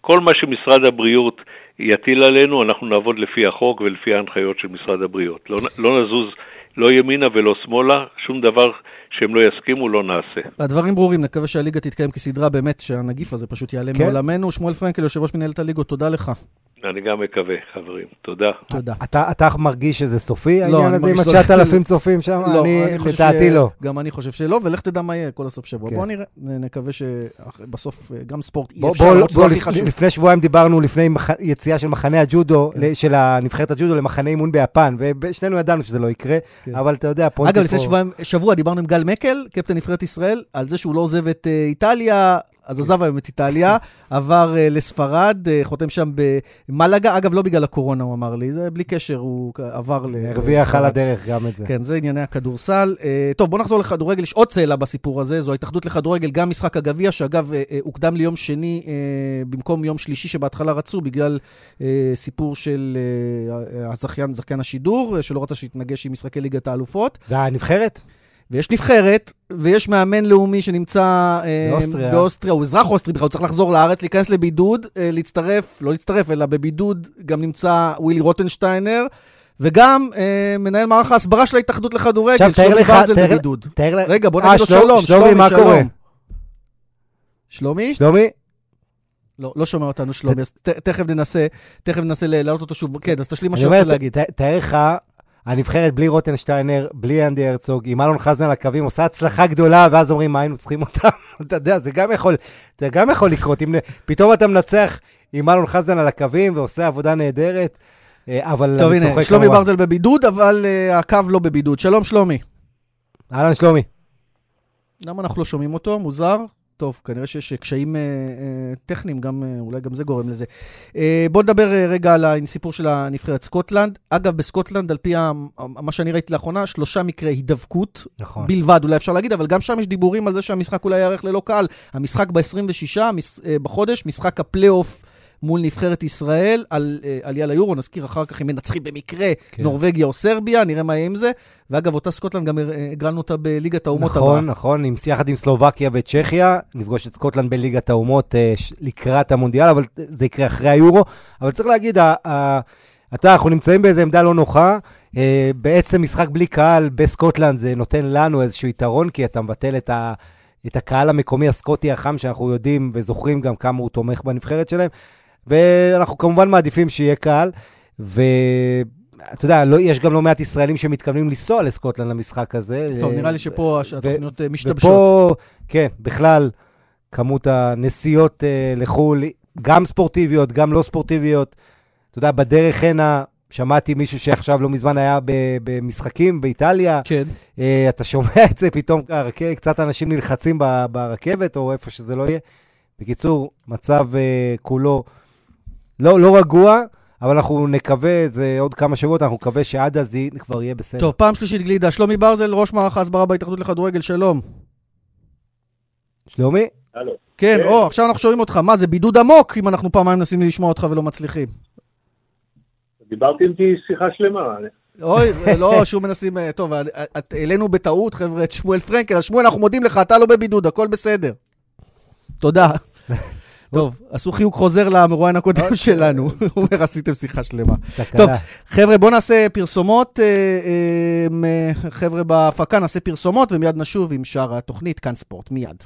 כל מה שמשרד הבריאות... יטיל עלינו, אנחנו נעבוד לפי החוק ולפי ההנחיות של משרד הבריאות. לא, לא נזוז לא ימינה ולא שמאלה, שום דבר שהם לא יסכימו, לא נעשה. הדברים ברורים, נקווה שהליגה תתקיים כסדרה, באמת שהנגיף הזה פשוט יעלה כן. מעולמנו. שמואל פרנקל, יושב ראש מנהלת הליגות, תודה לך. אני גם מקווה, חברים. תודה. תודה. אתה, אתה מרגיש שזה סופי, לא, העניין הזה עם ה-9,000 צופים שם? לא, אני, אני לדעתי ש... לא. גם אני חושב שלא, ולך תדע מה יהיה כל הסוף שבוע. כן. בוא נראה, נקווה שבסוף גם ספורט אי אפשר, בוא, בוא, חשוב. לפני שבועיים דיברנו, לפני מח... יציאה של מחנה הג'ודו, כן. של הנבחרת הג'ודו למחנה אימון ביפן, ושנינו ידענו שזה לא יקרה, כן. אבל אתה יודע, פונטי פה... אגב, לפני שבועיים, שבוע דיברנו עם גל מקל, קפטן נבחרת ישראל, על זה שהוא לא עוזב את uh, איטליה, אז עזב היום את איטליה, עבר uh, לספרד, uh, חותם שם במלגה, אגב, לא בגלל הקורונה, הוא אמר לי, זה בלי קשר, הוא עבר לספרד. הרוויח על הדרך גם את זה. כן, זה ענייני הכדורסל. Uh, טוב, בואו נחזור לכדורגל, יש עוד צאלה בסיפור הזה, זו ההתאחדות לכדורגל, גם משחק הגביע, שאגב, הוקדם ליום שני במקום יום שלישי שבהתחלה רצו, בגלל סיפור של הזכיין, זכיין השידור, שלא רצה שיתנגש עם משחקי ליגת האלופות. והנבחרת? ויש נבחרת, ויש מאמן לאומי שנמצא אה, באוסטריה. באוסטריה, הוא אזרח אוסטרי בכלל, הוא צריך לחזור לארץ, להיכנס לבידוד, אה, להצטרף, לא להצטרף, אלא בבידוד גם נמצא ווילי רוטנשטיינר. וגם אה, מנהל מערך ההסברה של ההתאחדות לכדורגל, שלומי ברזל בבידוד. תאר לך, רגע, בוא נגיד לו שלום, שלומי, מה קורה? שלומי? שלומי? לא, לא שומע אותנו שלומי, אז תכף ננסה, תכף ננסה להעלות אותו שוב. כן, אז תשלים מה שאני רוצה להגיד. תאר לך הנבחרת בלי רוטנשטיינר, בלי אנדי הרצוג, עם אלון חזן על הקווים, עושה הצלחה גדולה, ואז אומרים, מה היינו צריכים אותם? אתה יודע, זה גם יכול, זה גם יכול לקרות. אם פתאום אתה מנצח עם אלון חזן על הקווים ועושה עבודה נהדרת, אבל טוב, הנה, שלומי ברזל בבידוד, אבל הקו לא בבידוד. שלום, שלומי. אהלן, שלומי. למה אנחנו לא שומעים אותו? מוזר. טוב, כנראה שיש קשיים אה, אה, טכניים, גם, אה, אולי גם זה גורם לזה. אה, בואו נדבר אה, רגע על הסיפור של הנבחרת סקוטלנד. אגב, בסקוטלנד, על פי מה שאני ראיתי לאחרונה, שלושה מקרי הידבקות נכון. בלבד, אולי אפשר להגיד, אבל גם שם יש דיבורים על זה שהמשחק אולי ייערך ללא קהל. המשחק ב-26 מש, אה, בחודש, משחק הפלייאוף. מול נבחרת ישראל על אה, עלייה ליורו, נזכיר אחר כך אם מנצחים במקרה כן. נורבגיה או סרביה, נראה מה יהיה עם זה. ואגב, אותה סקוטלנד גם הגרלנו אותה בליגת האומות נכון, הבאה. נכון, נכון, עם יחד עם סלובקיה וצ'כיה, נפגוש את סקוטלנד בליגת האומות אה, לקראת המונדיאל, אבל זה יקרה אחרי היורו. אבל צריך להגיד, אתה, אנחנו נמצאים באיזו עמדה לא נוחה. אה, בעצם משחק בלי קהל בסקוטלנד זה נותן לנו איזשהו יתרון, כי אתה מבטל את ה... את הקהל המקומי הסקוטי החם, שאנחנו יודעים וזוכרים גם כמה הוא תומך בנבחרת שלהם. ואנחנו כמובן מעדיפים שיהיה קהל, ואתה יודע, לא, יש גם לא מעט ישראלים שמתכוונים לנסוע לסקוטלנד למשחק הזה. טוב, נראה לי שפה התוכניות אה, משתבשות. ופה, כן, בכלל, כמות הנסיעות uh, לחו"ל, גם ספורטיביות, גם לא ספורטיביות. אתה יודע, בדרך הנה, שמעתי מישהו שעכשיו לא מזמן היה במשחקים באיטליה. כן. Uh, אתה שומע את זה, פתאום קצת אנשים נלחצים ברכבת, או איפה שזה לא יהיה. בקיצור, מצב uh, כולו לא, לא רגוע, אבל אנחנו נקווה, זה עוד כמה שבועות, אנחנו נקווה שעד אז כבר יהיה בסדר. טוב, פעם שלישית גלידה. שלומי ברזל, ראש מערך ההסברה בהתאחדות לכדורגל, שלום. שלומי? הלו. כן, כן, או, עכשיו אנחנו שומעים אותך. מה, זה בידוד עמוק אם אנחנו פעמיים מנסים לשמוע אותך ולא מצליחים. דיברתי איתי שיחה שלמה. אוי, לא, שוב מנסים... אה, טוב, העלינו בטעות, חבר'ה, את שמואל פרנקל. אז שמואל, אנחנו מודים לך, אתה לא בבידוד, הכל בסדר. תודה. טוב, עשו חיוג חוזר למרואיין הקודם אוקיי. שלנו. הוא אומר, עשיתם שיחה שלמה. טוב, חבר'ה, בואו נעשה פרסומות. אה, אה, חבר'ה בהפקה, נעשה פרסומות, ומיד נשוב עם שאר התוכנית, כאן ספורט, מיד.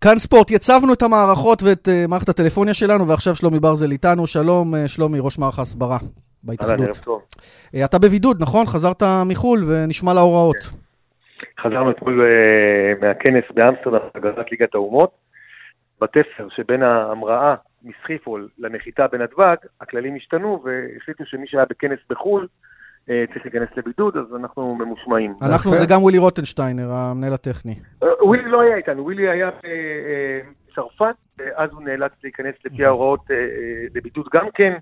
כאן ספורט, יצבנו את המערכות ואת uh, מערכת הטלפוניה שלנו, ועכשיו שלומי ברזל איתנו. שלום, שלומי, ראש מערך ההסברה בהתאחדות. אתה בבידוד, נכון? חזרת מחו"ל ונשמע להוראות. כן. חזרנו אתמול מהכנס באמסטרדם, הגרזת ליגת האומות. בתפר שבין ההמראה מסחיפול לנחיתה בנתב"ג, הכללים השתנו והחליטו שמי שהיה בכנס בחו"ל אה, צריך להיכנס לבידוד, אז אנחנו ממושמעים. אנחנו, זה גם ווילי רוטנשטיינר, המנהל הטכני. אה, ווילי לא היה איתנו, ווילי היה בצרפת, ואז הוא נאלץ להיכנס לפי ההוראות לבידוד גם כן.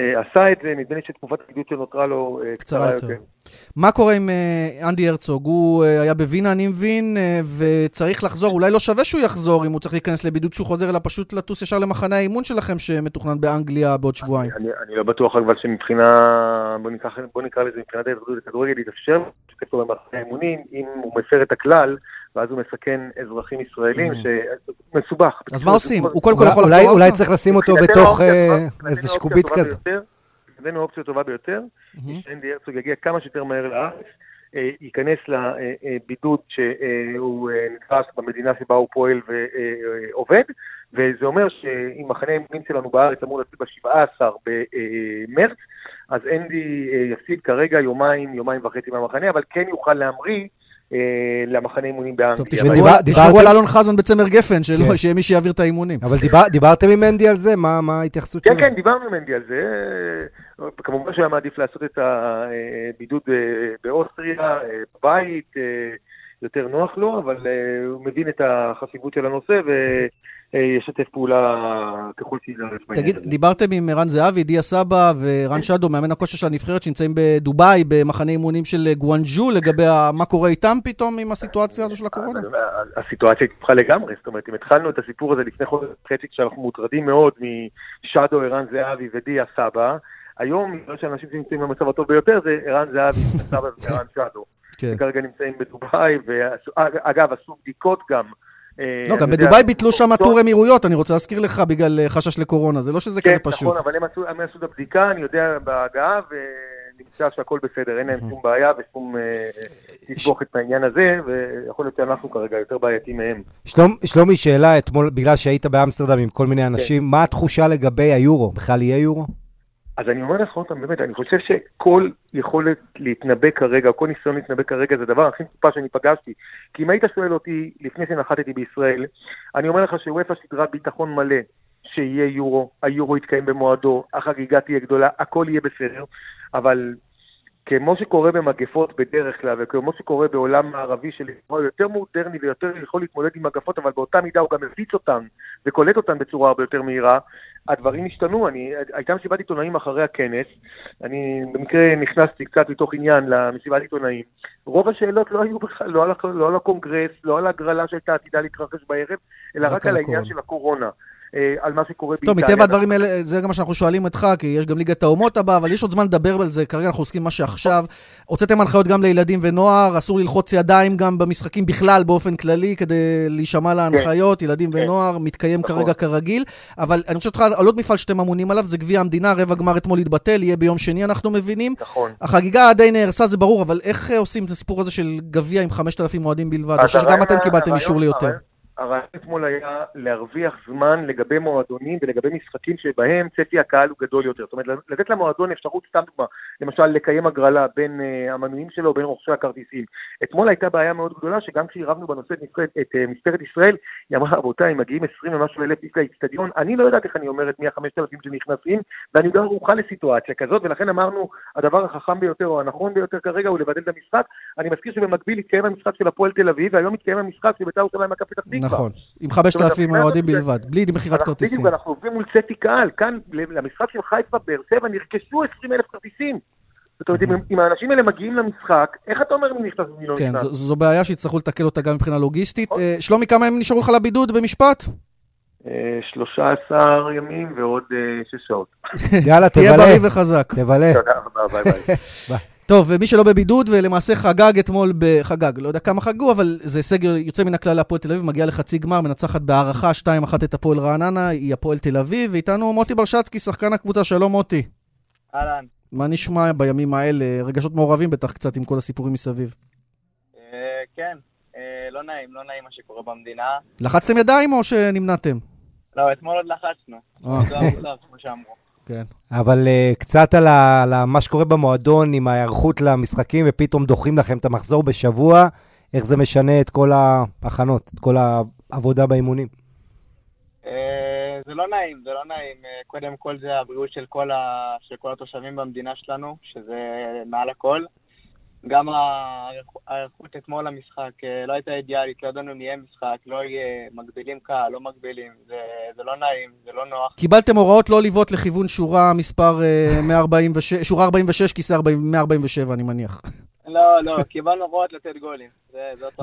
אה, עשה את זה, נדמה לי שתקופת הבידוד שנותרה לו אה, קצרה יותר. מה קורה עם אה, אנדי הרצוג? הוא היה בווינה, אני מבין, וצריך לחזור, אולי לא שווה שהוא יחזור אם הוא צריך להיכנס לבידוד שהוא חוזר, אלא פשוט לטוס ישר למחנה האימון שלכם שמתוכנן באנגליה בעוד שבועיים. אני, אני לא בטוח אבל שמבחינה, בוא נקרא, בוא נקרא לזה מבחינת ההתאחדות לכדורגל, יתאפשר שכתוב במחנה האימונים, אם הוא מפר את הכלל, ואז הוא מסכן אזרחים ישראלים, שמסובך. אז מה עושים? הוא קודם כל יכול לחזור? אולי צריך לשים אותו בתוך איזה שקובית כזה. מבחינתנו האופציה הטובה ביותר, היא שאנדי הרצוג יגיע כמה שיותר מהר לארץ, אה, ייכנס לבידוד שהוא אה, נדרש במדינה שבה הוא פועל ועובד, וזה אומר שאם מחנה האימונים שלנו בארץ אמור להתחיל ב-17 במרץ, אז אנדי אה, יפסיד כרגע יומיים, יומיים וחצי מהמחנה, אבל כן יוכל להמריא אה, למחנה אימונים באנגליה. טוב, תשמעו על אלון חזן בצמר גפן, כן. שיהיה מי שיעביר את האימונים. אבל דיברתם עם מנדי על זה? מה ההתייחסות שלו? כן, כן, דיברנו עם מנדי על זה. כמובן שהיה מעדיף לעשות את הבידוד אה, באוסטריה, בבית, יותר נוח לו, אבל הוא מבין את החשיבות של הנושא, ישתף פעולה ככל שיידרש תגיד, דיברתם עם ערן זהבי, דיה סבא ורן שדו, מאמן הכושר של הנבחרת, שנמצאים בדובאי, במחנה אימונים של גואנג'ו, לגבי מה קורה איתם פתאום עם הסיטואציה הזו של הקורונה? הסיטואציה התפחה לגמרי, זאת אומרת, אם התחלנו את הסיפור הזה לפני חודש וחצי, כשאנחנו מוטרדים מאוד משדו, ערן זהבי ודיה סבא, היום, נראה שאנשים שנמצאים במצב הטוב ביותר זה ערן זהבי, סבא וערן שדו. כן. שכרגע נמצאים בדובאי, ואגב, עשו בדיקות גם. אה, לא, גם בדובאי ביטלו שם טור אמירויות, אני רוצה להזכיר לך, בגלל אה, חשש לקורונה, זה לא שזה כזה פשוט. כן, נכון, אבל הם עשו את הבדיקה, אני יודע, בהגעה, ונמצא שהכל בסדר, אין להם שום בעיה ושום תסבוכת מהעניין הזה, ויכול להיות שאנחנו כרגע יותר בעייתים מהם. שלומי, שאלה אתמול, בגלל שהיית באמסטרדם עם כל מיני אנשים, כן. מה התחושה לגבי היורו? בכלל יהיה יורו? אז אני אומר לך עוד פעם, באמת, אני חושב שכל יכולת להתנבא כרגע, כל ניסיון להתנבא כרגע, זה הדבר הכי מסופר שאני פגשתי. כי אם היית שואל אותי לפני שנחתתי בישראל, אני אומר לך שוופא שידרה ביטחון מלא שיהיה יורו, היורו יתקיים במועדו, החגיגה תהיה גדולה, הכל יהיה בסדר, אבל כמו שקורה במגפות בדרך כלל, וכמו שקורה בעולם מערבי שלכאורה יותר מודרני ויותר יכול להתמודד עם מגפות, אבל באותה מידה הוא גם מפיץ אותן וקולט אותן בצורה הרבה יותר מהירה, הדברים השתנו. אני, הייתה מסיבת עיתונאים אחרי הכנס, אני במקרה נכנסתי קצת מתוך עניין למסיבת עיתונאים. רוב השאלות לא היו בכלל, לא על, לא על הקונגרס, לא על הגרלה שהייתה עתידה להתרחש בערב, אלא רק, רק על העניין של הקורונה. אה, על מה שקורה באיטליה. טוב, מטבע הדברים האלה, זה גם מה שאנחנו שואלים אותך, כי יש גם ליגת האומות הבאה, אבל יש עוד זמן לדבר על זה, כרגע אנחנו עוסקים במה שעכשיו. הוצאתם הנחיות גם לילדים ונוער, אסור ללחוץ ידיים גם במשחקים בכלל, באופן כללי, כדי להישמע להנחיות, כן. ילדים כן. ונוער, מתקיים נכון. כרגע כרגיל. אבל אני חושב על עוד מפעל שאתם אמונים עליו, זה גביע המדינה, רבע גמר אתמול התבטל, יהיה ביום שני, אנחנו מבינים. נכון. החגיגה די נהרסה, זה ברור, אבל איך עושים את הסיפור הזה של גביע עם 5,000 אוהדים בלבד? או שגם אתם קיבלתם אישור ליותר? הרעיון אתמול היה להרוויח זמן לגבי מועדונים ולגבי משחקים שבהם צפי הקהל הוא גדול יותר. זאת אומרת, לתת למועדון אפשרות, סתם דוגמה, למשל לקיים הגרלה בין uh, המנויים שלו ובין רוכשי הכרטיסים. אתמול הייתה בעיה מאוד גדולה, שגם כשעירבנו בנושא את, את uh, משטרת ישראל, היא אמרה, רבותיי, מגיעים 20 ומשהו אלף איש לאצטדיון, אני לא יודעת איך אני אומרת מי החמשת אלפים שנכנסים, ואני לא ערוכה לסיטואציה כזאת, ולכן אמרנו, הדבר החכם ביותר או הנכון ביותר כרגע הוא לבטל את המשחק. אני מזכיר שבמקביל התקיים המשחק של הפועל תל אביב, והיום מתקיים המשחק של בית"ר ירושלים מכבי פתח נכון, עם 5,000 אוהדים בלבד, בלי מכירת כרטיסים. בדיוק, אנחנו עובדים מול צפי קהל, כאן למשחק של חיפה, באר שבע, נרכשו 20,000 כרטיסים. זאת אומרת, אם האנשים האלה מגיעים למשחק, איך אתה אומר מי נכנס ומי לא נכנס? כן, זו בעיה שיצטרכו לתקל אותה גם מבחינה לוגיסטית. נכון. אה, שלומי, כמה ימים נשארו לך לבידוד במשפט? 13 אה, ימים ועוד 6 אה, שעות. יאללה, תבלה. תהיה בריא וחזק. תבלה. תודה רבה, ביי ביי. טוב, ומי שלא בבידוד ולמעשה חגג אתמול, בחגג, לא יודע כמה חגגו, אבל זה סגר יוצא מן הכלל להפועל תל אביב, מגיע לחצי גמר, מנצחת בהערכה 2-1 את הפועל רעננה, היא הפועל תל אביב, ואיתנו מוטי ברשצקי, שחקן הקבוצה, שלום מוטי. אהלן. מה נשמע בימים האלה? רגשות מעורבים בטח קצת עם כל הסיפורים מסביב. אה, כן, אה, לא נעים, לא נעים מה שקורה במדינה. לחצתם ידיים או שנמנעתם? לא, אתמול עוד לחצנו. אה. זה המוצר, כמו שאמרו. כן. אבל uh, קצת על, ה, על מה שקורה במועדון עם ההיערכות למשחקים, ופתאום דוחים לכם את המחזור בשבוע, איך זה משנה את כל ההכנות, את כל העבודה באימונים? Uh, זה לא נעים, זה לא נעים. Uh, קודם כל זה הבריאות של כל, ה, של כל התושבים במדינה שלנו, שזה מעל הכל. גם ההיערכות אתמול למשחק אה, לא הייתה אידיאלית, לא ידענו אם יהיה משחק, לא יהיה מגבילים קהל, לא מגבילים, זה, זה לא נעים, זה לא נוח. קיבלתם הוראות לא לבעוט לכיוון שורה מספר 146, אה, שורה 46, כיסא 147, אני מניח. לא, לא, קיבלנו הוראות לתת גולים.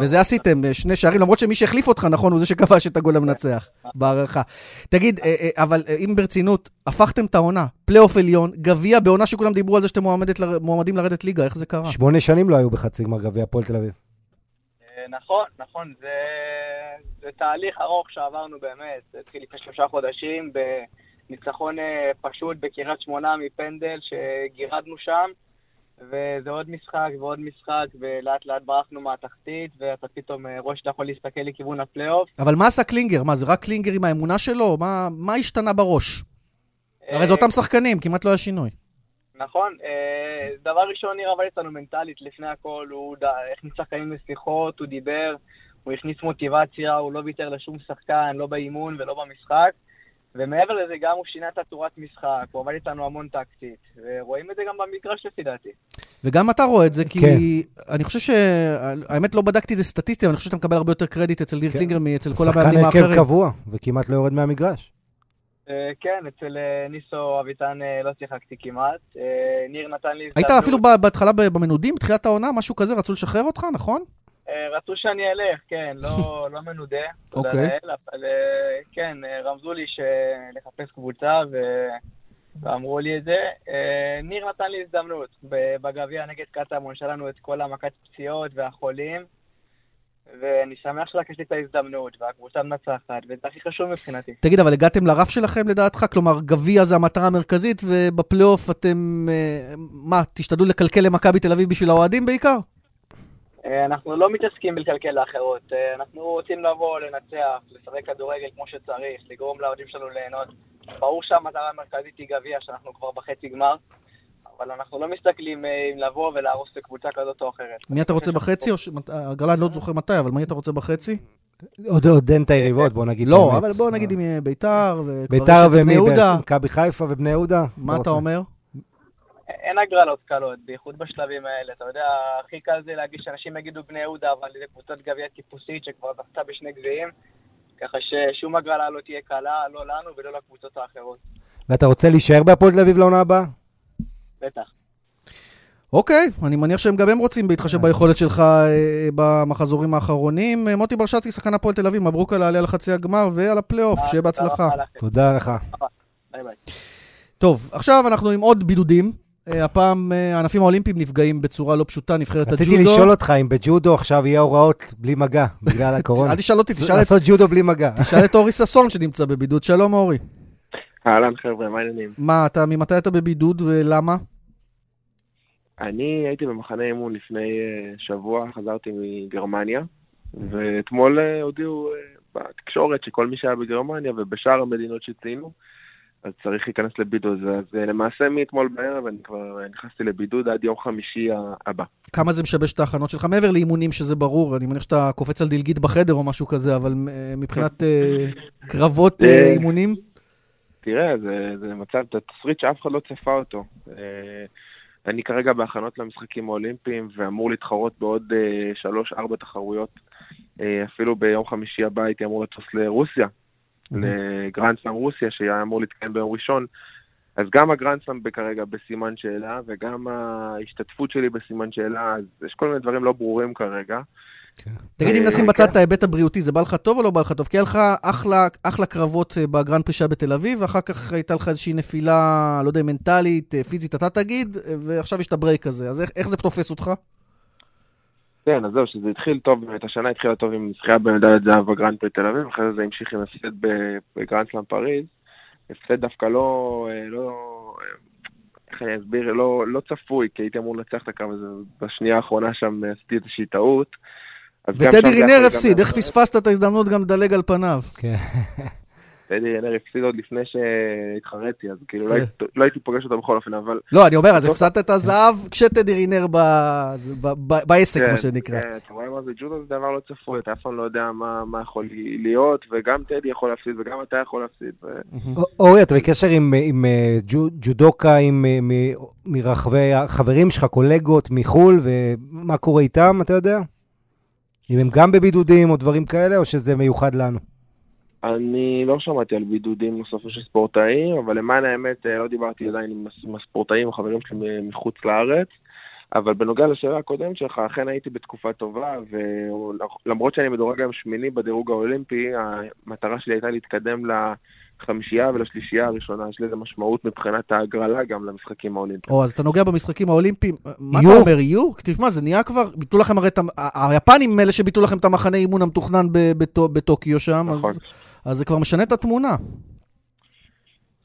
וזה עשיתם, אה, שני שערים, למרות שמי שהחליף אותך, נכון, הוא זה שכבש את הגול המנצח, בהערכה. תגיד, אה, אה, אבל אם ברצינות, הפכתם את העונה, פלייאוף עליון, גביע בעונה שכולם דיברו על זה שאתם מועמדים לרדת ליגה, איך זה קרה? שמונה שנים לא היו בחצי גמר גביע הפועל תל אביב. נכון, נכון, זה, זה תהליך ארוך שעברנו באמת, זה התחיל לפני שלושה חודשים בניצחון פשוט בקריית שמונה מפנדל שגירדנו שם. וזה עוד משחק ועוד משחק, ולאט לאט ברחנו מהתחתית, ואתה פתאום אה, רואה שאתה יכול להסתכל לכיוון הפלייאוף. אבל מה עשה קלינגר? מה, זה רק קלינגר עם האמונה שלו? מה, מה השתנה בראש? הרי זה אה, אותם שחקנים, כמעט לא היה שינוי. נכון. אה, דבר ראשון, ניר עבד איתנו מנטלית לפני הכל, הוא הכניס שחקנים לשיחות, הוא דיבר, הוא הכניס מוטיבציה, הוא לא ויתר לשום שחקן, לא באימון ולא במשחק. ומעבר לזה, גם הוא שינה את הצורת משחק, הוא עבד איתנו המון טקטית, ורואים את זה גם במגרש לפי דעתי. וגם אתה רואה את זה, כי כן. אני חושב ש... האמת לא בדקתי את זה סטטיסטי, אבל אני חושב שאתה מקבל הרבה יותר קרדיט אצל ניר כן. קלינגר מאצל כל המאמנים האחרים. שחקן הרכב קבוע, וכמעט לא יורד מהמגרש. אה, כן, אצל אה, ניסו אביטן אה, לא שיחקתי כמעט. ניר נתן לי... היית אפילו בהתחלה במנודים, בתחילת העונה, משהו כזה, רצו לשחרר אותך, נכון? אה, רצו שאני אלך, כן, לא, לא מנודה, תודה okay. אוקיי. לאל, אבל אה, כן, אה, רמזו לי לחפש קבוצה ו... ואמרו לי את זה. ניר נתן לי הזדמנות בגביע נגד קטמון, שהיה לנו את כל המכת פציעות והחולים, ואני שמח שלקח לי את ההזדמנות, והקבוצה מנצחת, וזה הכי חשוב מבחינתי. תגיד, אבל הגעתם לרף שלכם לדעתך? כלומר, גביע זה המטרה המרכזית, ובפלייאוף אתם, מה, תשתדלו לקלקל למכבי תל אביב בשביל האוהדים בעיקר? אה, אנחנו לא מתעסקים בלקלקל לאחרות, אה, אנחנו רוצים לבוא, לנצח, לשחק כדורגל כמו שצריך, לגרום לעובדים שלנו ליהנות. ברור שהמטרה המרכזית היא גביע, שאנחנו כבר בחצי גמר, אבל אנחנו לא מסתכלים אה, אם לבוא ולהרוס לקבוצה כזאת או אחרת. מי אתה רוצה בחצי? הגרלה לא זוכר מתי, אבל מי אתה רוצה בחצי? עוד, עוד אין את היריבות, בוא נגיד. לא, אבל בוא נגיד עם ביתר, ביתר ומי? מכבי חיפה ובני יהודה. מה אתה אומר? אין הגרלות קלות, בייחוד בשלבים האלה. אתה יודע, הכי קל זה להגיד שאנשים יגידו בני יהודה, אבל זה קבוצת גביע טיפוסית שכבר זכתה בשני גביעים, ככה ששום הגרלה לא תהיה קלה, לא לנו ולא לקבוצות האחרות. ואתה רוצה להישאר בהפועל תל אביב לעונה הבאה? בטח. אוקיי, אני מניח שהם גם הם רוצים בהתחשב ביכולת שלך אה, במחזורים האחרונים. אה, מוטי ברשצקי, שחקן הפועל תל אביב, מברוק על העלייה על חצי הגמר ועל הפלייאוף, שיהיה בהצלחה. תודה לך. ביי ביי. טוב, עכשיו אנחנו עם עוד בידודים. אה, הפעם הענפים האולימפיים נפגעים בצורה לא פשוטה, נבחרת הג'ודו. רציתי לשאול אותך אם בג'ודו עכשיו יהיה הוראות בלי מגע, בגלל הקורונה. אל תשאל אותי, תשאל את... לעשות ג'ודו בלי מגע. תשאל את אורי ששון שנמצא בבידוד. שלום, אורי. אהלן חבר'ה, מה העניינים? מה, אתה, ממתי אתה בבידוד ולמה? אני הייתי במחנה אימון לפני שבוע, חזרתי מגרמניה, ואתמול הודיעו בתקשורת שכל מי שהיה בגרמניה ובשאר המדינות שציינו, אז צריך להיכנס לבידוד. אז למעשה מאתמול בערב אני כבר נכנסתי לבידוד עד יום חמישי הבא. כמה זה משבש את ההכנות שלך? מעבר לאימונים שזה ברור, אני מניח שאתה קופץ על דלגית בחדר או משהו כזה, אבל מבחינת קרבות אימונים? תראה, זה, זה מצב, זה תסריט שאף אחד לא צפה אותו. אני כרגע בהכנות למשחקים האולימפיים ואמור להתחרות בעוד שלוש-ארבע תחרויות. אפילו ביום חמישי הבא הייתי אמור לטוס לרוסיה, לגרנד סלאם רוסיה, שהיה אמור להתקיים ביום ראשון. אז גם הגרנד סלאם כרגע בסימן שאלה, וגם ההשתתפות שלי בסימן שאלה, אז יש כל מיני דברים לא ברורים כרגע. תגיד, אם נשים בצד את ההיבט הבריאותי, זה בא לך טוב או לא בא לך טוב? כי היה לך אחלה קרבות בגרנד פרי שהיה בתל אביב, ואחר כך הייתה לך איזושהי נפילה, לא יודע, מנטלית, פיזית, אתה תגיד, ועכשיו יש את ה break הזה. אז איך זה תופס אותך? כן, אז זהו, שזה התחיל טוב, את השנה התחילה טוב עם זכייה במדליית זהב בגרנד פרי תל אביב, אחרי זה המשיך עם הפסד בגרנד סלאם פריז. הפסד דווקא לא, לא, איך אני אסביר, לא, לא צפוי, כי הייתי אמור לנצח את הקרב הזה, בשנייה האחרונה שם עשיתי איזושהי טעות. וטדי רינר הפסיד, איך פספסת את ההזדמנות גם לדלג על פניו? כן. טדי רינר הפסיד עוד לפני שהתחרתי, אז כאילו לא הייתי פוגש אותו בכל אופן, אבל... לא, אני אומר, אז הפסדת את הזהב כשטדי רינר בעסק, מה שנקרא. כן, אתה רואה מה זה ג'ודו, זה דבר לא צפוי, אתה אף פעם לא יודע מה יכול להיות, וגם טדי יכול להפסיד, וגם אתה יכול להפסיד. אורי, אתה בקשר עם ג'ודוקה, מרחבי החברים שלך, קולגות מחו"ל, ומה קורה איתם, אתה יודע? אם הם גם בבידודים או דברים כאלה, או שזה מיוחד לנו? אני לא שמעתי על בידודים נוספים של ספורטאים, אבל למען האמת לא דיברתי עדיין עם הספורטאים או חברים שלי מחוץ לארץ. אבל בנוגע לשאלה הקודמת שלך, אכן הייתי בתקופה טובה, ולמרות שאני מדורג היום שמיני בדירוג האולימפי, המטרה שלי הייתה להתקדם לחמישייה ולשלישייה הראשונה, יש לזה משמעות מבחינת ההגרלה גם למשחקים האולימפיים. או, אז אתה נוגע במשחקים האולימפיים, מה אתה אומר, יהיו? תשמע, זה נהיה כבר, ביטלו לכם הרי את ה... היפנים אלה שביטלו לכם את המחנה אימון המתוכנן בטוקיו שם, נכון. אז זה כבר משנה את התמונה.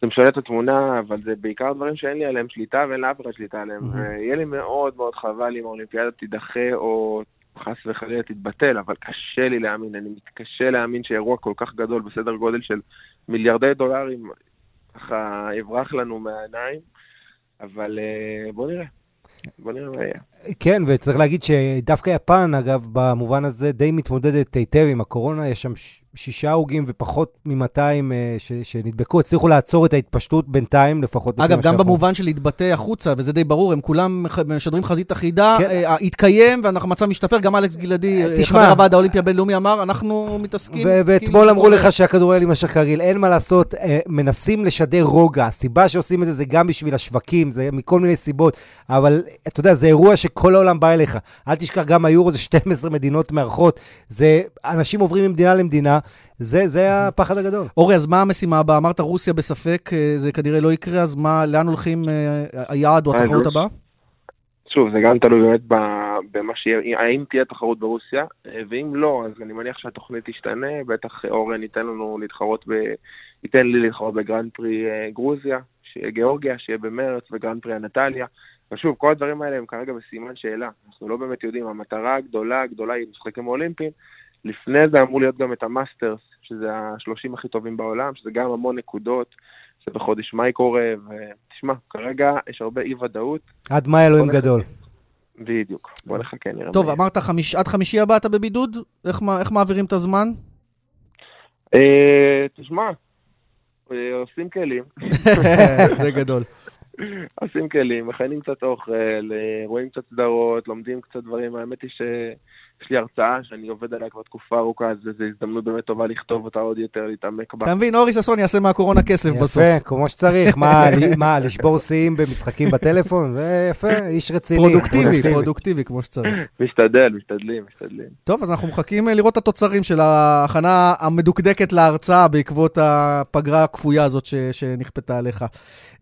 זה משנה את התמונה, אבל זה בעיקר דברים שאין לי עליהם שליטה ואין לאף אחד שליטה עליהם. ויהיה לי מאוד מאוד חבל אם האולימפיאדה תידחה או חס וחלילה תתבטל, אבל קשה לי להאמין, אני מתקשה להאמין שאירוע כל כך גדול בסדר גודל של מיליארדי דולרים ככה יברח לנו מהעיניים, אבל בוא נראה. בוא נראה מה יהיה. כן, וצריך להגיד שדווקא יפן, אגב, במובן הזה די מתמודדת היטב עם הקורונה, יש שם שישה הרוגים ופחות מ-200 שנדבקו, הצליחו לעצור את ההתפשטות בינתיים, לפחות. אגב, גם במובן של להתבטא החוצה, וזה די ברור, הם כולם משדרים חזית אחידה, התקיים והמצב משתפר, גם אלכס גלעדי, חבר הוועד האולימפי הבינלאומי, אמר, אנחנו מתעסקים... ואתמול אמרו לך שהכדורגל יימשך כרגיל, אין מה לעשות, מנסים לשדר רוגע, הסיבה שעושים את זה זה גם בשביל השווקים, זה מכל מיני סיבות, אבל אתה יודע, זה אירוע שכל העולם בא אליך. אל תשכח, גם היורו זה 12 מדינות מארחות, זה אנשים עוברים ממדינה למדינה, זה, זה הפחד הגדול. אורי, אז מה המשימה הבאה? אמרת רוסיה בספק, זה כנראה לא יקרה, אז מה, לאן הולכים היעד או התחרות הבאה? שוב, זה גם תלוי באמת במה שיהיה, האם תהיה תחרות ברוסיה, ואם לא, אז אני מניח שהתוכנית תשתנה, בטח אורן ייתן לנו להתחרות ב... ייתן לי להתחרות בגרנד פרי גרוזיה, שיהיה גיאורגיה, שיהיה במרץ, וגרנד פרי אנטליה. ושוב, כל הדברים האלה הם כרגע בסימן שאלה. אנחנו לא באמת יודעים, המטרה הגדולה, הגדולה היא משחקים אולימפיים. לפני זה אמור להיות גם את המאסטרס, שזה השלושים הכי טובים בעולם, שזה גם המון נקודות, זה בחודש מאי קורה, ותשמע, כרגע יש הרבה אי-ודאות. עד מאי אלוהים גדול. בדיוק, בוא נחכה, נראה. טוב, אמרת חמיש, עד חמישי הבא אתה בבידוד? איך, איך מעבירים את הזמן? תשמע, עושים כלים. זה גדול. עושים כלים, מכינים קצת אוכל, רואים קצת סדרות, לומדים קצת דברים. האמת היא ש... יש לי הרצאה שאני עובד עליה כבר תקופה ארוכה, אז זו הזדמנות באמת טובה לכתוב אותה עוד יותר, להתעמק בה. אתה מבין, אורי ששון יעשה מהקורונה כסף בסוף. יפה, כמו שצריך. מה, לשבור שיאים במשחקים בטלפון? זה יפה, איש רציני. פרודוקטיבי, פרודוקטיבי, כמו שצריך. משתדל, משתדלים, משתדלים. טוב, אז אנחנו מחכים אה, לראות את התוצרים של ההכנה המדוקדקת להרצאה בעקבות הפגרה הכפויה הזאת שנכפתה עליך.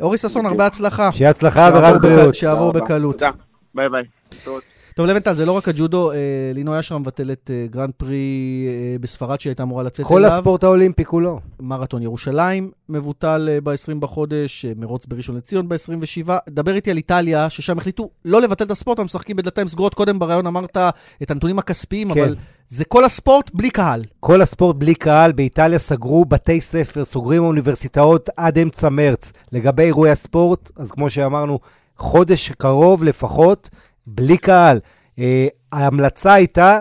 אורי ששון, הרבה הצלחה. שיהיה הצלחה ורק בריאות. שיעבור בקלות. תודה, ביי ביי. טוב, לווינטל, זה לא רק הג'ודו, אה, לינוי אשרם מבטלת אה, גרנד פרי אה, בספרד שהייתה אמורה לצאת כל אליו. כל הספורט האולימפי כולו. מרתון ירושלים מבוטל אה, ב-20 בחודש, מרוץ בראשון לציון ב-27. דבר איתי על איטליה, ששם החליטו לא לבטל את הספורט, הם משחקים בדלתיים סגורות. קודם בריאיון אמרת את הנתונים הכספיים, כן. אבל זה כל הספורט בלי קהל. כל הספורט בלי קהל. באיטליה סגרו בתי ספר, סוגרים אוניברסיטאות עד אמצע מרץ. לגבי אירועי הספורט, אז כמו שאמרנו, חודש קרוב לפחות. בלי קהל. Uh, ההמלצה הייתה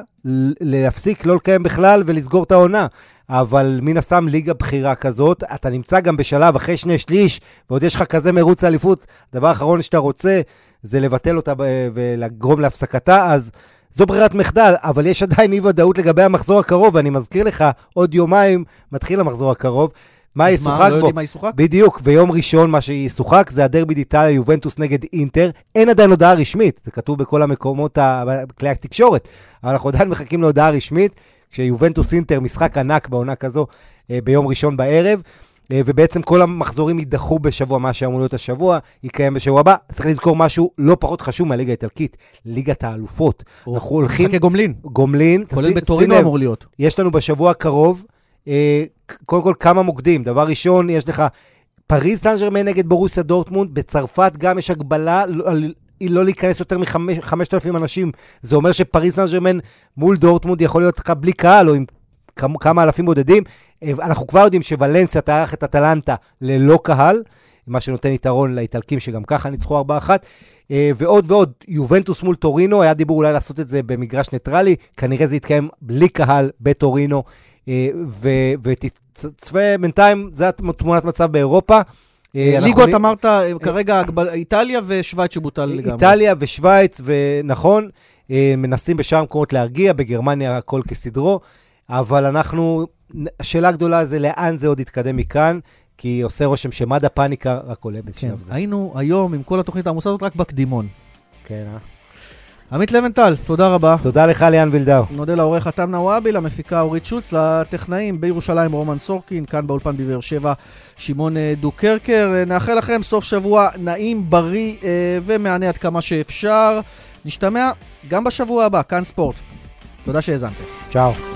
להפסיק, לא לקיים בכלל ולסגור את העונה. אבל מן הסתם ליגה בכירה כזאת, אתה נמצא גם בשלב אחרי שני שליש, ועוד יש לך כזה מרוץ אליפות, הדבר האחרון שאתה רוצה זה לבטל אותה ולגרום להפסקתה, אז זו ברירת מחדל, אבל יש עדיין אי-ודאות לגבי המחזור הקרוב, ואני מזכיר לך, עוד יומיים מתחיל המחזור הקרוב, מה ישוחק בו? לא יודעים מה ישוחק? בדיוק, ביום ראשון מה שישוחק זה הדרבי דיטליה יובנטוס נגד אינטר. אין עדיין הודעה רשמית, זה כתוב בכל המקומות, כלי התקשורת, אבל אנחנו עדיין מחכים להודעה רשמית, כשיובנטוס אינטר, משחק ענק בעונה כזו, אה, ביום ראשון בערב. אה, ובעצם כל המחזורים יידחו בשבוע, מה שאמור להיות השבוע, יקיים בשבוע הבא. צריך לזכור משהו לא פחות חשוב מהליגה האיטלקית, ליגת האלופות. אנחנו הולכים... משחקי גומלין. גומלין. כולל בטורינו אמור להיות. יש לנו בשבוע הקרוב קודם כל כמה מוקדים. דבר ראשון, יש לך פריז סן ג'רמן נגד בורוסיה דורטמונד, בצרפת גם יש הגבלה לא, לא להיכנס יותר מ-5,000 אנשים. זה אומר שפריז סן ג'רמן מול דורטמונד יכול להיות לך בלי קהל, או עם כמה, אלפים בודדים. אה, אנחנו כבר יודעים שוולנסיה תארח את אטלנטה ללא קהל. מה שנותן יתרון לאיטלקים שגם ככה ניצחו 4-1. אה, ועוד ועוד, יובנטוס מול טורינו, היה דיבור אולי לעשות את זה במגרש ניטרלי, כנראה זה יתקיים בלי קהל בטורינו, אה, ותצפה בינתיים, זו תמונת מצב באירופה. אה, ליגות אמרת, כרגע איטליה ושווייץ שבוטל לגמרי. איטליה ושווייץ, ונכון, מנסים בשאר המקומות להרגיע, בגרמניה הכל כסדרו, אבל אנחנו, השאלה הגדולה זה לאן זה עוד יתקדם מכאן. כי עושה רושם שמד הפאניקה רק עולה בשלב כן, זה. היינו היום עם כל התוכנית העמוסה הזאת רק בקדימון. כן, אה? עמית לבנטל, תודה רבה. תודה לך, ליאן וילדאו. נודה לעורך חתם נוואבי, למפיקה אורית שוצ, לטכנאים בירושלים רומן סורקין, כאן באולפן בבאר שבע שמעון אה, דוקרקר. אה, נאחל לכם סוף שבוע נעים, בריא אה, ומענה עד כמה שאפשר. נשתמע גם בשבוע הבא, כאן ספורט. תודה שהאזנתם. צ'או.